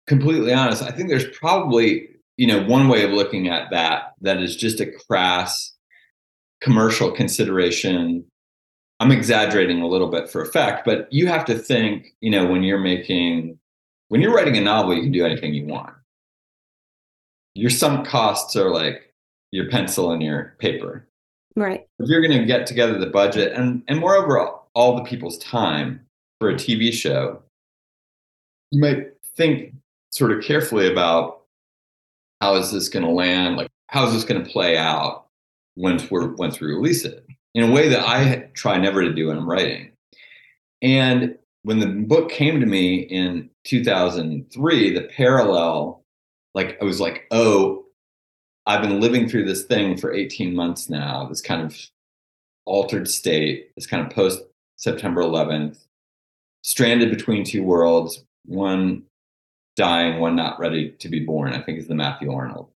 Speaker 10: completely honest, I think there's probably you know one way of looking at that that is just a crass commercial consideration. I'm exaggerating a little bit for effect but you have to think you know when you're making when you're writing a novel you can do anything you want. Your sunk costs are like your pencil and your paper.
Speaker 4: Right.
Speaker 10: if you're going to get together the budget and and moreover all, all the people's time for a tv show you might think sort of carefully about how is this going to land like how is this going to play out once we're once we release it in a way that i try never to do when i'm writing. And when the book came to me in 2003 the parallel like i was like oh i've been living through this thing for 18 months now this kind of altered state this kind of post september 11th stranded between two worlds one dying, one not ready to be born, I think is the Matthew Arnold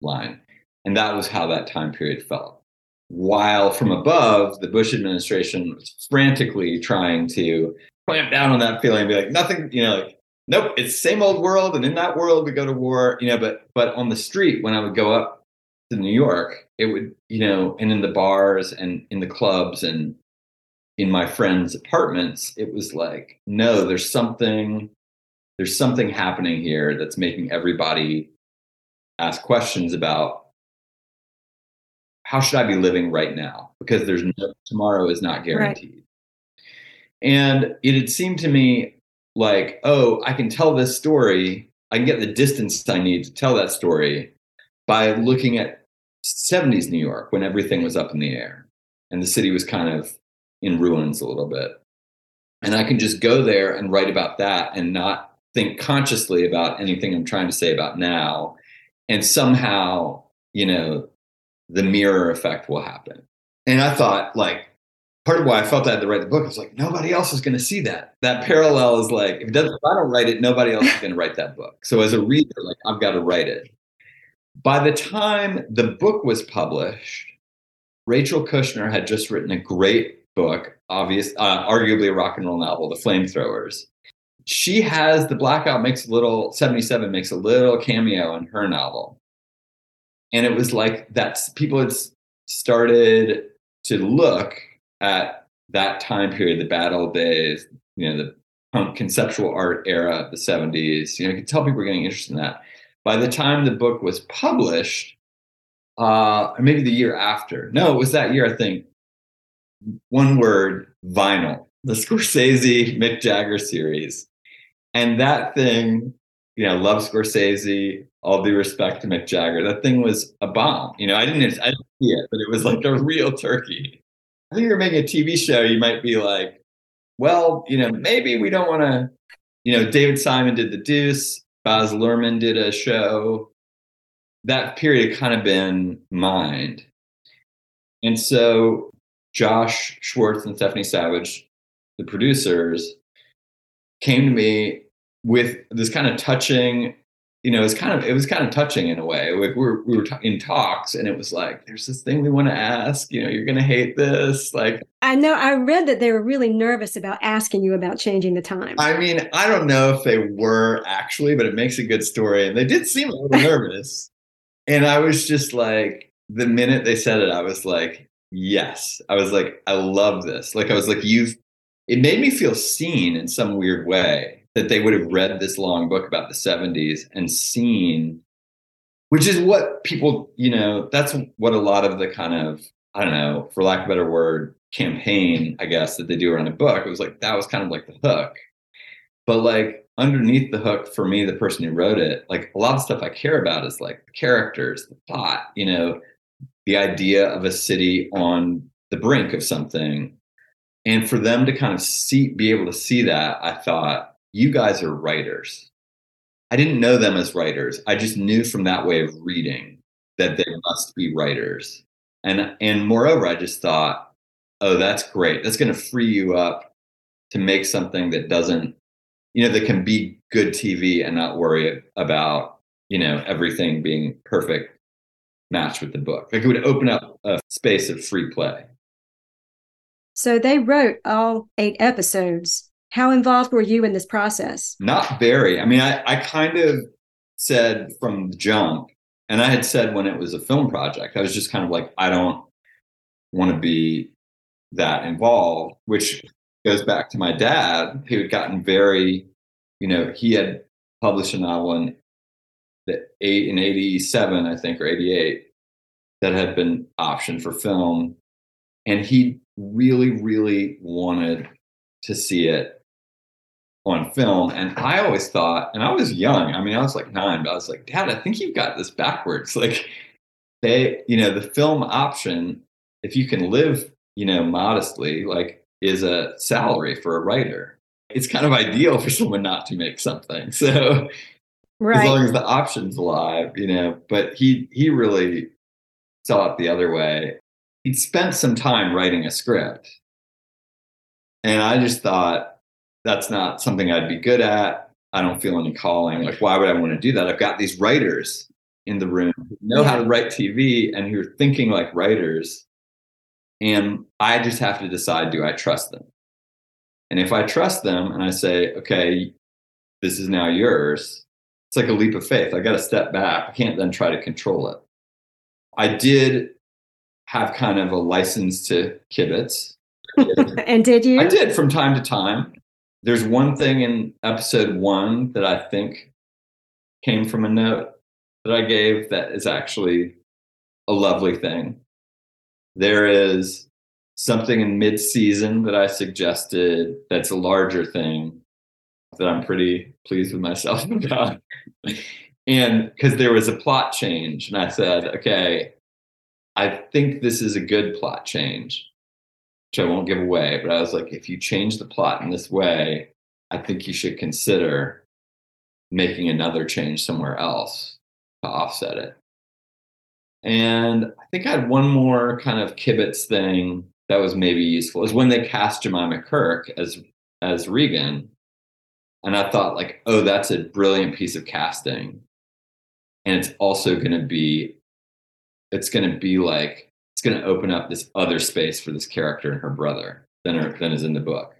Speaker 10: line. And that was how that time period felt. While from above, the Bush administration was frantically trying to clamp down on that feeling and be like, nothing, you know, like, nope, it's same old world. And in that world, we go to war, you know, but, but on the street, when I would go up to New York, it would, you know, and in the bars and in the clubs and in my friends' apartments, it was like, no, there's something there's something happening here that's making everybody ask questions about how should I be living right now? Because there's no tomorrow is not guaranteed. And it had seemed to me like, oh, I can tell this story. I can get the distance I need to tell that story by looking at 70s New York when everything was up in the air and the city was kind of in ruins a little bit. And I can just go there and write about that and not think consciously about anything I'm trying to say about now. And somehow, you know, the mirror effect will happen. And I thought, like, part of why I felt I had to write the book, I was like, nobody else is going to see that. That parallel is like, if, it doesn't, if I don't write it, nobody else is going to write that book. So as a reader, like, I've got to write it. By the time the book was published, Rachel Kushner had just written a great book, obvious, uh, arguably a rock and roll novel, The Flamethrowers. She has the blackout makes a little 77 makes a little cameo in her novel. And it was like that people had started to look at that time period, the bad old days, you know, the punk conceptual art era of the 70s. You know, you could tell people were getting interested in that. By the time the book was published, uh, or maybe the year after, no, it was that year, I think, one word, vinyl, the Scorsese Mick Jagger series. And that thing, you know, love Scorsese, all due respect to Mick Jagger, that thing was a bomb. You know, I didn't, I didn't see it, but it was like a real turkey. I think you're making a TV show, you might be like, well, you know, maybe we don't want to, you know, David Simon did The Deuce, Baz Luhrmann did a show. That period had kind of been mined. And so Josh Schwartz and Stephanie Savage, the producers, came to me with this kind of touching you know, it's kind of it was kind of touching in a way. we were we were in talks, and it was like, "There's this thing we want to ask. You know, you're going to hate this." Like,
Speaker 16: I know I read that they were really nervous about asking you about changing the time.
Speaker 10: I mean, I don't know if they were actually, but it makes a good story, and they did seem a little nervous. And I was just like, the minute they said it, I was like, "Yes." I was like, "I love this." Like, I was like, "You've." It made me feel seen in some weird way that they would have read this long book about the 70s and seen which is what people you know that's what a lot of the kind of i don't know for lack of a better word campaign i guess that they do around a book it was like that was kind of like the hook but like underneath the hook for me the person who wrote it like a lot of stuff i care about is like the characters the plot you know the idea of a city on the brink of something and for them to kind of see be able to see that i thought you guys are writers. I didn't know them as writers. I just knew from that way of reading that they must be writers. And and moreover, I just thought, oh, that's great. That's going to free you up to make something that doesn't, you know, that can be good TV and not worry about, you know, everything being perfect matched with the book. Like it would open up a space of free play.
Speaker 16: So they wrote all eight episodes how involved were you in this process?
Speaker 10: Not very. I mean, I, I kind of said from the jump, and I had said when it was a film project, I was just kind of like, I don't want to be that involved, which goes back to my dad, who had gotten very, you know, he had published a novel in the eight in 87, I think, or 88, that had been optioned for film. And he really, really wanted to see it on film. And I always thought, and I was young, I mean, I was like nine, but I was like, Dad, I think you've got this backwards. Like, they, you know, the film option, if you can live, you know, modestly, like, is a salary for a writer. It's kind of ideal for someone not to make something. So, right. as long as the option's alive, you know, but he, he really saw it the other way. He'd spent some time writing a script. And I just thought, that's not something I'd be good at. I don't feel any calling. Like, why would I want to do that? I've got these writers in the room who know yeah. how to write TV and who are thinking like writers. And I just have to decide do I trust them? And if I trust them and I say, okay, this is now yours, it's like a leap of faith. I got to step back. I can't then try to control it. I did have kind of a license to kibitz.
Speaker 16: and did you?
Speaker 10: I did from time to time there's one thing in episode one that I think came from a note that I gave that is actually a lovely thing. there is something in mid-season that I suggested that's a larger thing that I'm pretty pleased with myself about. and because there was a plot change, and I said, okay, I think this is a good plot change, which I won't give away. But I was like, if you change the plot in this way, I think you should consider making another change somewhere else to offset it. And I think I had one more kind of kibitz thing that was maybe useful is when they cast Jemima Kirke as as Regan. And I thought like, oh, that's a brilliant piece of casting. And it's also gonna be it's gonna be like it's gonna open up this other space for this character and her brother than her than is in the book.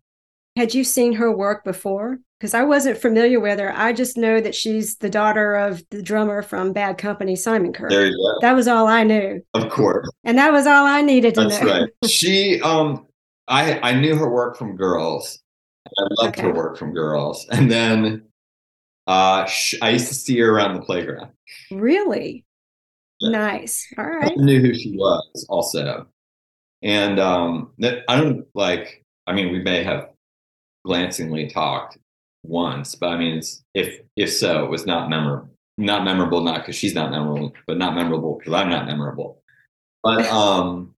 Speaker 11: Had you seen her work before? Because I wasn't familiar with her. I just know that she's the daughter of the drummer from Bad Company, Simon Kirke.
Speaker 10: There you go.
Speaker 11: That was all I knew.
Speaker 10: Of course.
Speaker 11: And that was all I needed to
Speaker 10: That's
Speaker 11: know.
Speaker 10: right. She um I I knew her work from girls. I loved her
Speaker 11: Okay.
Speaker 10: work from girls. And then uh sh- I used to see her around the playground.
Speaker 11: Really? Nice. All right.
Speaker 10: I knew who she was also. And um that I don't like I mean we may have glancingly talked once, but I mean it's if if so, it was not memorable. Not memorable, not because she's not memorable, but not memorable because I'm not memorable. But um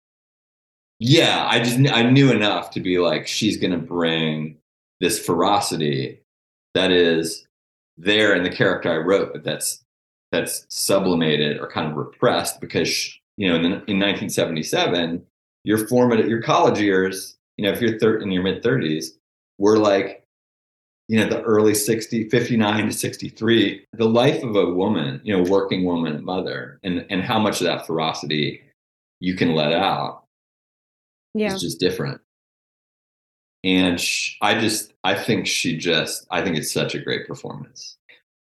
Speaker 10: yeah, I just I knew enough to be like she's gonna bring this ferocity that is there in the character I wrote, but that's that's sublimated or kind of repressed because you know in, in 1977 your formative your college years you know if you're thir- in your mid 30s were like you know the early 60 59 to 63 the life of a woman you know working woman mother and and how much of that ferocity you can let out
Speaker 11: Yeah.
Speaker 10: is just different and sh- i just i think she just i think it's such a great performance.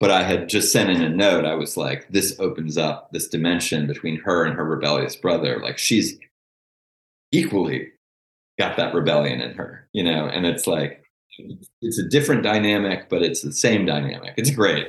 Speaker 10: But i had just sent in a note. I was like this opens up this dimension between her and her rebellious brother. Like she's equally got that rebellion in her you know? And it's like it's a different dynamic but it's the same dynamic. It's great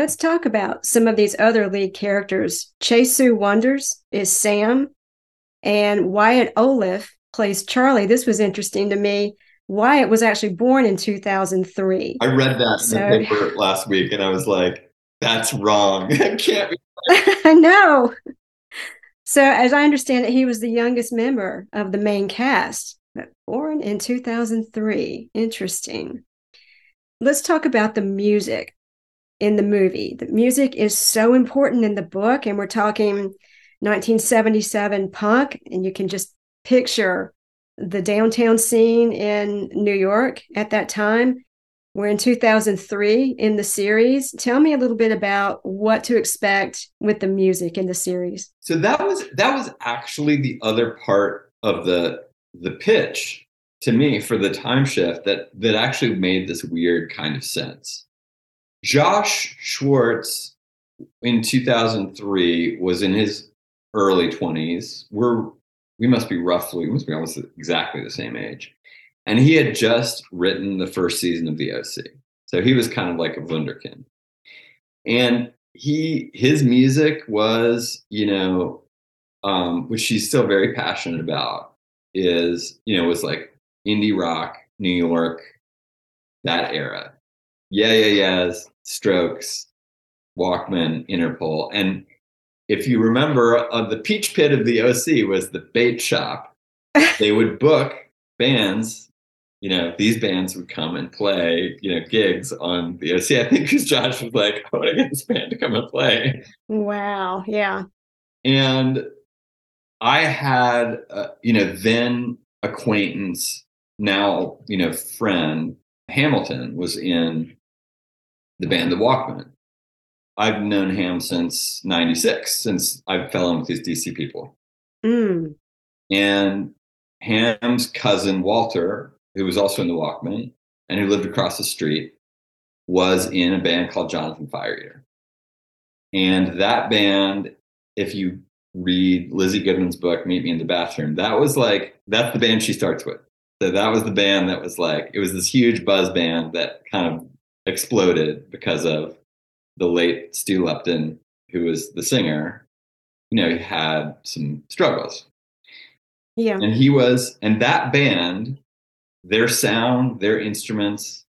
Speaker 11: Let's talk about some of these other lead characters. Chase Sui Wonders is Sam, and Wyatt Oleff plays Charlie. This was interesting to me. Wyatt was actually born in 2003.
Speaker 10: i read that in the paper last week and i was like that's wrong it can't be
Speaker 11: I know. So, as I understand it, he was the youngest member of the main cast, but born in 2003. Interesting. Let's talk about the music in the movie. The music is so important in the book, and we're talking 1977 punk, and you can just picture the downtown scene in New York at that time. We're in 2003 in the series. Tell me a little bit about what to expect with the music in the series.
Speaker 10: So that was that was actually the other part of the the pitch to me for the time shift that that actually made this weird kind of sense. Josh Schwartz in 2003 was in his early 20s. We're we must be roughly we must be almost exactly the same age. And he had just written the first season of the OC. So he was kind of like a wunderkind. And he his music was, you know, um, which she's still very passionate about, is, you know, was like indie rock, New York, that era. Yeah, yeah, yeahs, strokes, Walkmen, Interpol. And if you remember, uh, the Peach Pit of the OC was the bait shop. they would book bands. You know, these bands would come and play, you know, gigs on the OC. I think because Josh was like, I want to get this band to come and play.
Speaker 11: Wow. Yeah.
Speaker 10: And I had, uh, you know, then acquaintance, now, you know, friend Hamilton was in the band The Walkmen. I've known Ham since '96, since I fell in with these DC people.
Speaker 16: Mm.
Speaker 10: And Ham's cousin Walter, who was also in the Walkmen and who lived across the street, was in a band called Jonathan Fire Eater. And that band, if you read Lizzie Goodman's book, Meet Me in the Bathroom, that was like, that's the band she starts with. So that was the band that was like, it was this huge buzz band that kind of exploded because of the late Stu Lupton, who was the singer. You know, he had some struggles.
Speaker 16: Yeah.
Speaker 10: And he was, and that band, their sound, their instruments,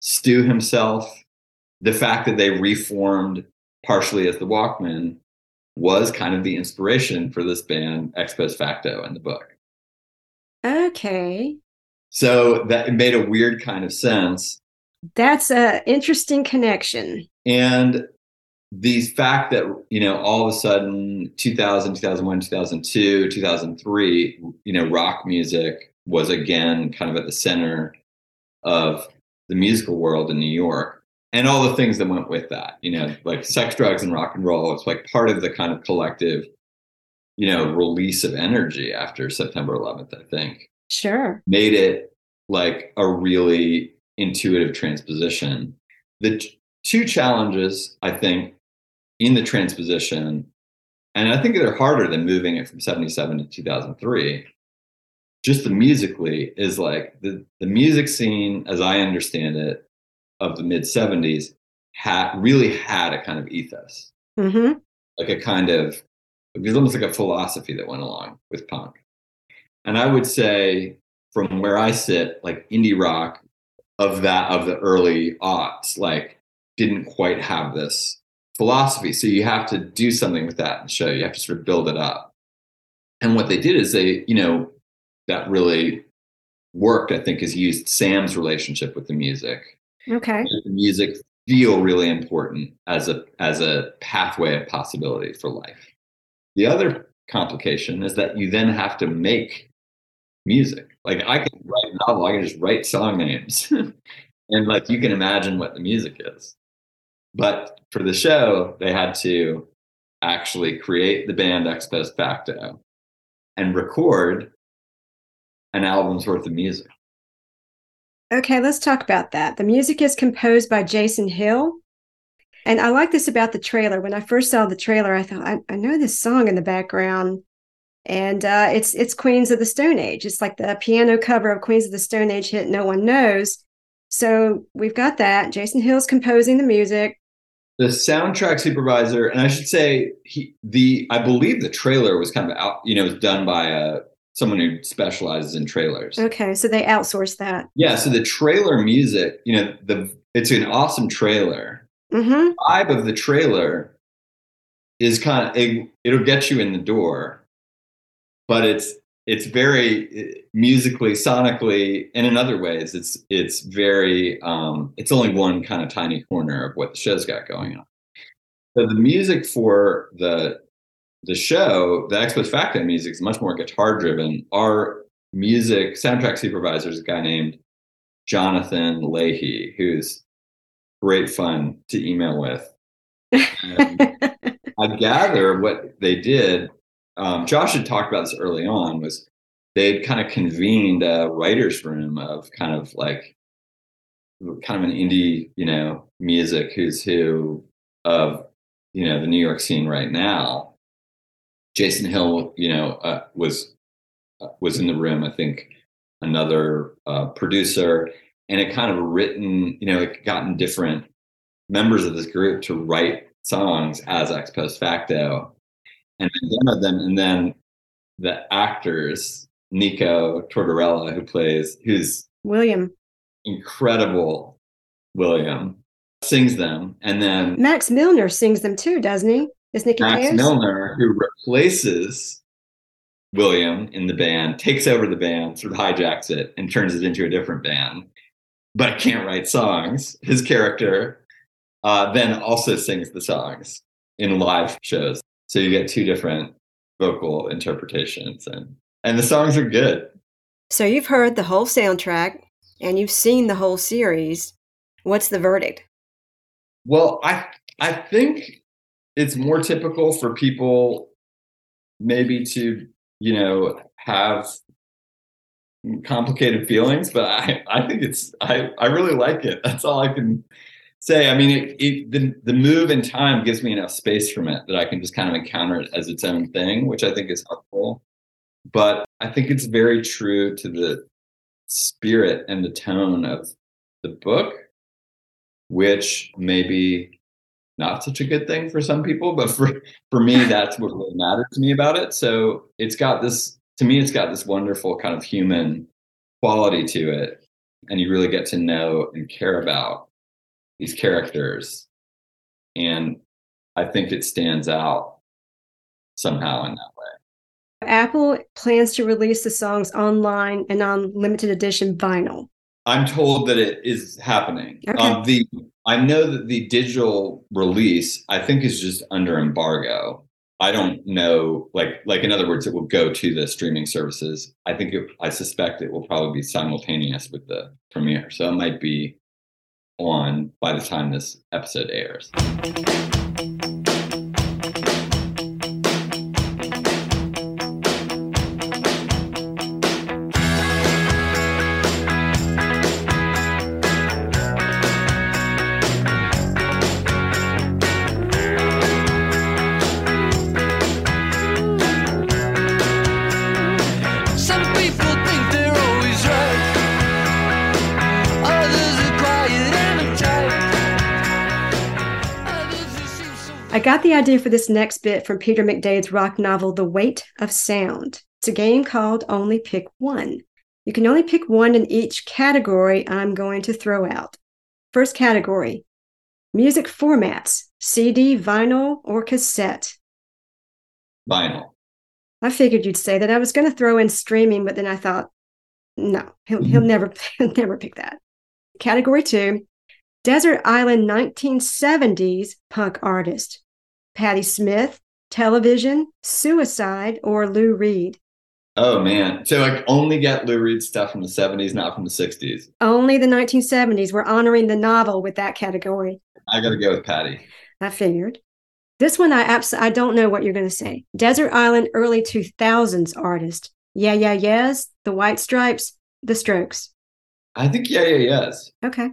Speaker 10: Stu himself, the fact that they reformed partially as the Walkmen was kind of the inspiration for this band, Ex Post Facto, in the book.
Speaker 16: Okay.
Speaker 10: So that made a weird kind of sense.
Speaker 16: That's a interesting connection.
Speaker 10: And the fact that, you know, all of a sudden 2000, 2001, 2002, 2003, you know, rock music was again kind of at the center of the musical world in New York and all the things that went with that, you know, like sex, drugs, and rock and roll. It's like part of the kind of collective, you know, release of energy after September 11th, I think.
Speaker 16: Sure.
Speaker 10: Made it like a really intuitive transposition. The t- two challenges, I think, in the transposition, and I think they're harder than moving it from 77 to 2003, just the musically, is like the, the music scene, as I understand it, of the mid 70s had really had a kind of ethos,
Speaker 16: Mm-hmm.
Speaker 10: like a kind of, it was almost like a philosophy that went along with punk. And I would say, from where I sit, like indie rock of that of the early aughts, like didn't quite have this philosophy. So you have to do something with that the show. You have to sort of build it up. And what they did is they, you know, that really worked, I think, is used Sam's relationship with the music.
Speaker 16: Okay.
Speaker 10: The music feel really important as a as a pathway of possibility for life. The other complication is that you then have to make music. Like I can write a novel, I can just write song names. and like you can imagine what the music is. But for the show, they had to actually create the band Ex Post Facto and record an album's worth of music.
Speaker 16: Okay, let's talk about that. The music is composed by Jason Hill. And I like this about the trailer. When I first saw the trailer, I thought, I, I know this song in the background. And uh, it's it's Queens of the Stone Age. It's like the piano cover of Queens of the Stone Age hit No One Knows. So we've got that. Jason Hill's composing the music.
Speaker 10: The soundtrack supervisor, and I should say he the I believe the trailer was kind of out, you know, was done by a someone who specializes in trailers.
Speaker 16: Okay, so they outsourced that.
Speaker 10: Yeah, so the trailer music, you know, the it's an awesome trailer.
Speaker 16: Mm-hmm.
Speaker 10: Vibe of the trailer is kind of it, it'll get you in the door, but it's it's very musically, sonically, and in other ways, it's it's very um, it's only one kind of tiny corner of what the show's got going on. So the music for the the show, the Ex Post Facto music is much more guitar driven. Our music soundtrack supervisor is a guy named Jonathan Leahy, who's great fun to email with. I gather what they did, um, Josh had talked about this early on, was they'd kind of convened a writer's room of kind of like kind of an indie, you know, music who's who of, you know, the New York scene right now. Jason Hill, you know, uh, was uh, was in the room. I think another uh, producer, and it kind of written, you know, it gotten different members of this group to write songs as ex post facto, and then one of them, and then the actors, Nico Tortorella, who plays, who's
Speaker 16: William.
Speaker 10: incredible, William, sings them, and then
Speaker 16: Max Milner sings them too, doesn't he? Is Nicky
Speaker 10: Max? Milner, who replaces William in the band, takes over the band, sort of hijacks it, and turns it into a different band, but can't write songs. His character uh, then also sings the songs in live shows. So you get two different vocal interpretations, and and the songs are good.
Speaker 11: So you've heard the whole soundtrack and you've seen the whole series. What's the verdict?
Speaker 10: Well, I I think it's more typical for people maybe to, you know, have complicated feelings, but I, I think it's I, I really like it. That's all I can say. I mean, it, it, the the move in time gives me enough space from it that I can just kind of encounter it as its own thing, which I think is helpful. But I think it's very true to the spirit and the tone of the book, which maybe not such a good thing for some people, but for for me, that's what really matters to me about it. So it's got this to me, it's got this wonderful kind of human quality to it, and you really get to know and care about these characters, and I think it stands out somehow in that way.
Speaker 11: Apple plans to release the songs online and on limited edition vinyl.
Speaker 10: I'm told that it is happening.
Speaker 11: Okay.
Speaker 10: Um, the I know that the digital release I think is just under embargo. I don't know, like like in other words, it will go to the streaming services. I think it, I suspect it will probably be simultaneous with the premiere, so it might be on by the time this episode airs.
Speaker 11: Got the idea for this next bit from Peter McDade's rock novel, The Weight of Sound. It's a game called Only Pick One. You can only pick one in each category I'm going to throw out. First category music formats CD, vinyl, or cassette.
Speaker 10: Vinyl.
Speaker 11: I figured you'd say that. I was going to throw in streaming, but then I thought, no, he'll, he'll mm-hmm. never he'll never pick that. Category two, Desert Island 1970s punk artist. Patti Smith, television, suicide, or Lou Reed.
Speaker 10: Oh man, so I only get Lou Reed stuff from the '70s, not from the '60s.
Speaker 11: Only the 1970s. We're honoring the novel with that category.
Speaker 10: I got to go with Patti.
Speaker 11: I figured. This one, I abs- I don't know what you're going to say. Desert Island early 2000s artist. Yeah Yeah Yeahs. The White Stripes, The Strokes.
Speaker 10: I think Yeah Yeah Yeahs.
Speaker 11: Okay.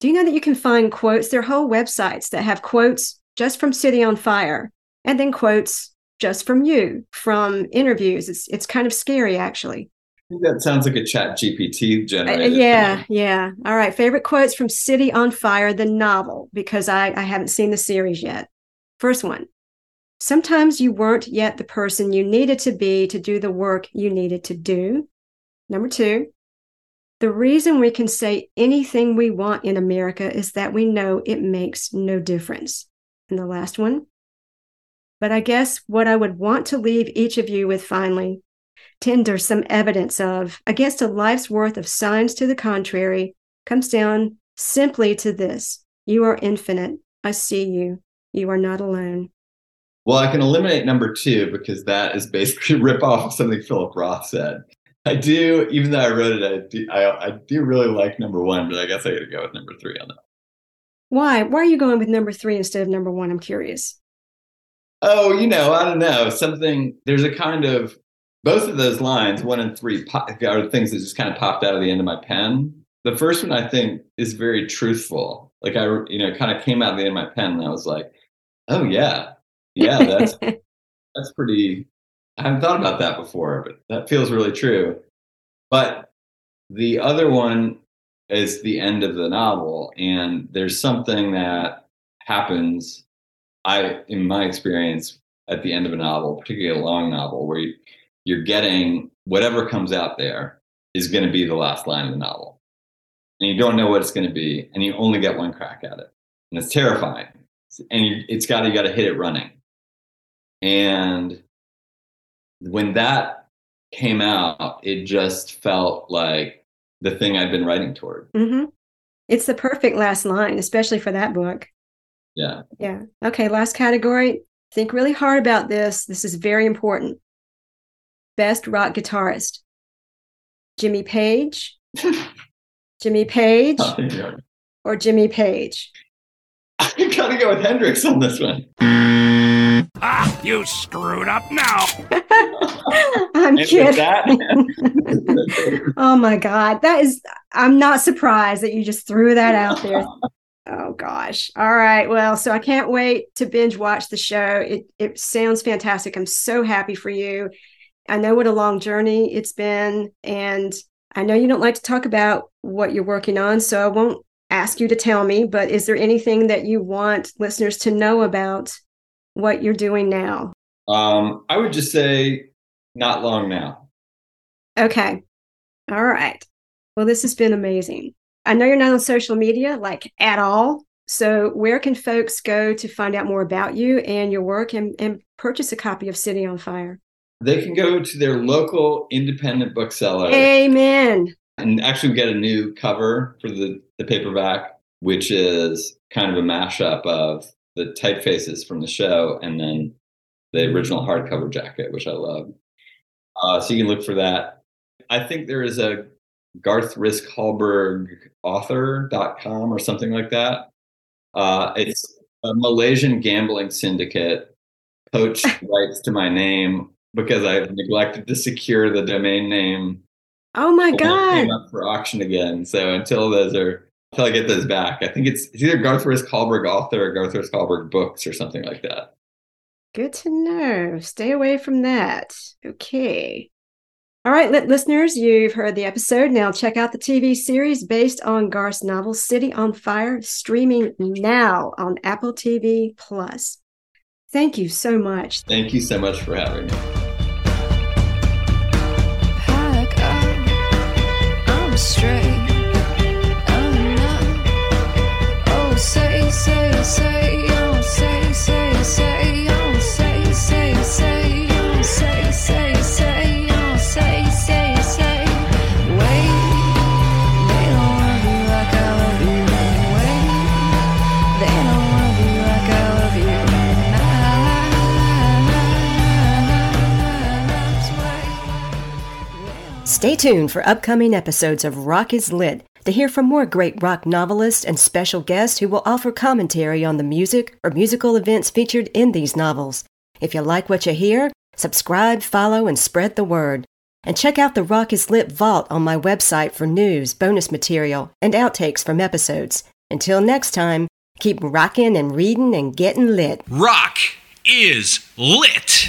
Speaker 11: Do you know that you can find quotes? There are whole websites that have quotes just from City on Fire and then quotes just from you from interviews. It's it's kind of scary actually.
Speaker 10: That sounds like a Chat GPT
Speaker 11: Uh,
Speaker 10: generated.
Speaker 11: yeah, yeah. All right. Favorite quotes from City on Fire, the novel, because I, I haven't seen the series yet. First one Sometimes you weren't yet the person you needed to be to do the work you needed to do. Number two, the reason we can say anything we want in America is that we know it makes no difference. The last one, but I guess what I would want to leave each of you with finally tender some evidence of against a life's worth of signs to the contrary comes down simply to this. You are infinite. I see you. You are not alone.
Speaker 10: Well, I can eliminate number two because that is basically rip off of something Philip Roth said. I do, even though I wrote it, I do, I, I do really like number one, but I guess I got to go with number three on that.
Speaker 11: Why why are you going with number three instead of number one i'm curious
Speaker 10: Oh, you know, I don't know. Something, there's a kind of, both of those lines, one and three, are things that just kind of popped out of the end of my pen. The first one, I think, is very truthful. Like, I, you know, kind of came out of the end of my pen and I was like, oh, yeah, yeah, that's, that's pretty, I haven't thought about that before, but that feels really true. But the other one is the end of the novel, and there's something that happens. I, in my experience, at the end of a novel, particularly a long novel, where you, you're getting whatever comes out there is going to be the last line of the novel, and you don't know what it's going to be, and you only get one crack at it, and it's terrifying. And you, it's got you got to hit it running, and when that came out, it just felt like the thing I've been writing toward.
Speaker 11: hmm it's the perfect last line especially for that book.
Speaker 10: Yeah.
Speaker 11: yeah. Okay last category. Think really hard about this. This is very important. Best rock guitarist. Jimmy page? Jimmy page? Or jimmy page?
Speaker 10: I to go with Hendrix on this one.
Speaker 17: Ah, you screwed up now.
Speaker 11: I'm
Speaker 10: And with
Speaker 11: kidding.
Speaker 10: that-
Speaker 11: oh my God. That is, I'm not surprised that you just threw that out there. Oh gosh. All right. Well, so I can't wait to binge watch the show. It it sounds fantastic. I'm so happy for you. I know what a long journey it's been and I know you don't like to talk about what you're working on, so I won't ask you to tell me, but is there anything that you want listeners to know about what you're doing now?
Speaker 10: um, I would just say not long now.
Speaker 11: Okay. All right. Well, this has been amazing. I know you're not on social media like at all. So, where can folks go to find out more about you and your work and, and purchase a copy of City on Fire?
Speaker 10: They can go to their local independent bookseller
Speaker 11: Amen.
Speaker 10: and actually we get a new cover for the, the paperback, which is kind of a mashup of the typefaces from the show and then the original hardcover jacket, which I love. Uh, so you can look for that. I think there is a Garth Risk Hallberg author.com or something like that. Uh, it's a Malaysian gambling syndicate poached rights to my name because I've neglected to secure the domain name
Speaker 11: Oh my God.
Speaker 10: came up for auction again. So until those are until I get those back, I think it's, it's either Garth Risk Hallberg author or Garth Risk Hallberg books or something like that.
Speaker 11: Good to know. Stay away from that. Okay. All right, li- listeners, you've heard the episode. Now check out the TV series based on Garth's novel City on Fire, streaming now on Apple TV Plus. Thank you so much.
Speaker 10: Thank you so much for having me.
Speaker 4: Stay tuned for upcoming episodes of Rock is Lit to hear from more great rock novelists and special guests who will offer commentary on the music or musical events featured in these novels. If you like what you hear, subscribe, follow, and spread the word. And check out the Rock is Lit Vault on my website for news, bonus material, and outtakes from episodes. Until next time, keep rocking and reading and getting lit.
Speaker 17: Rock is lit.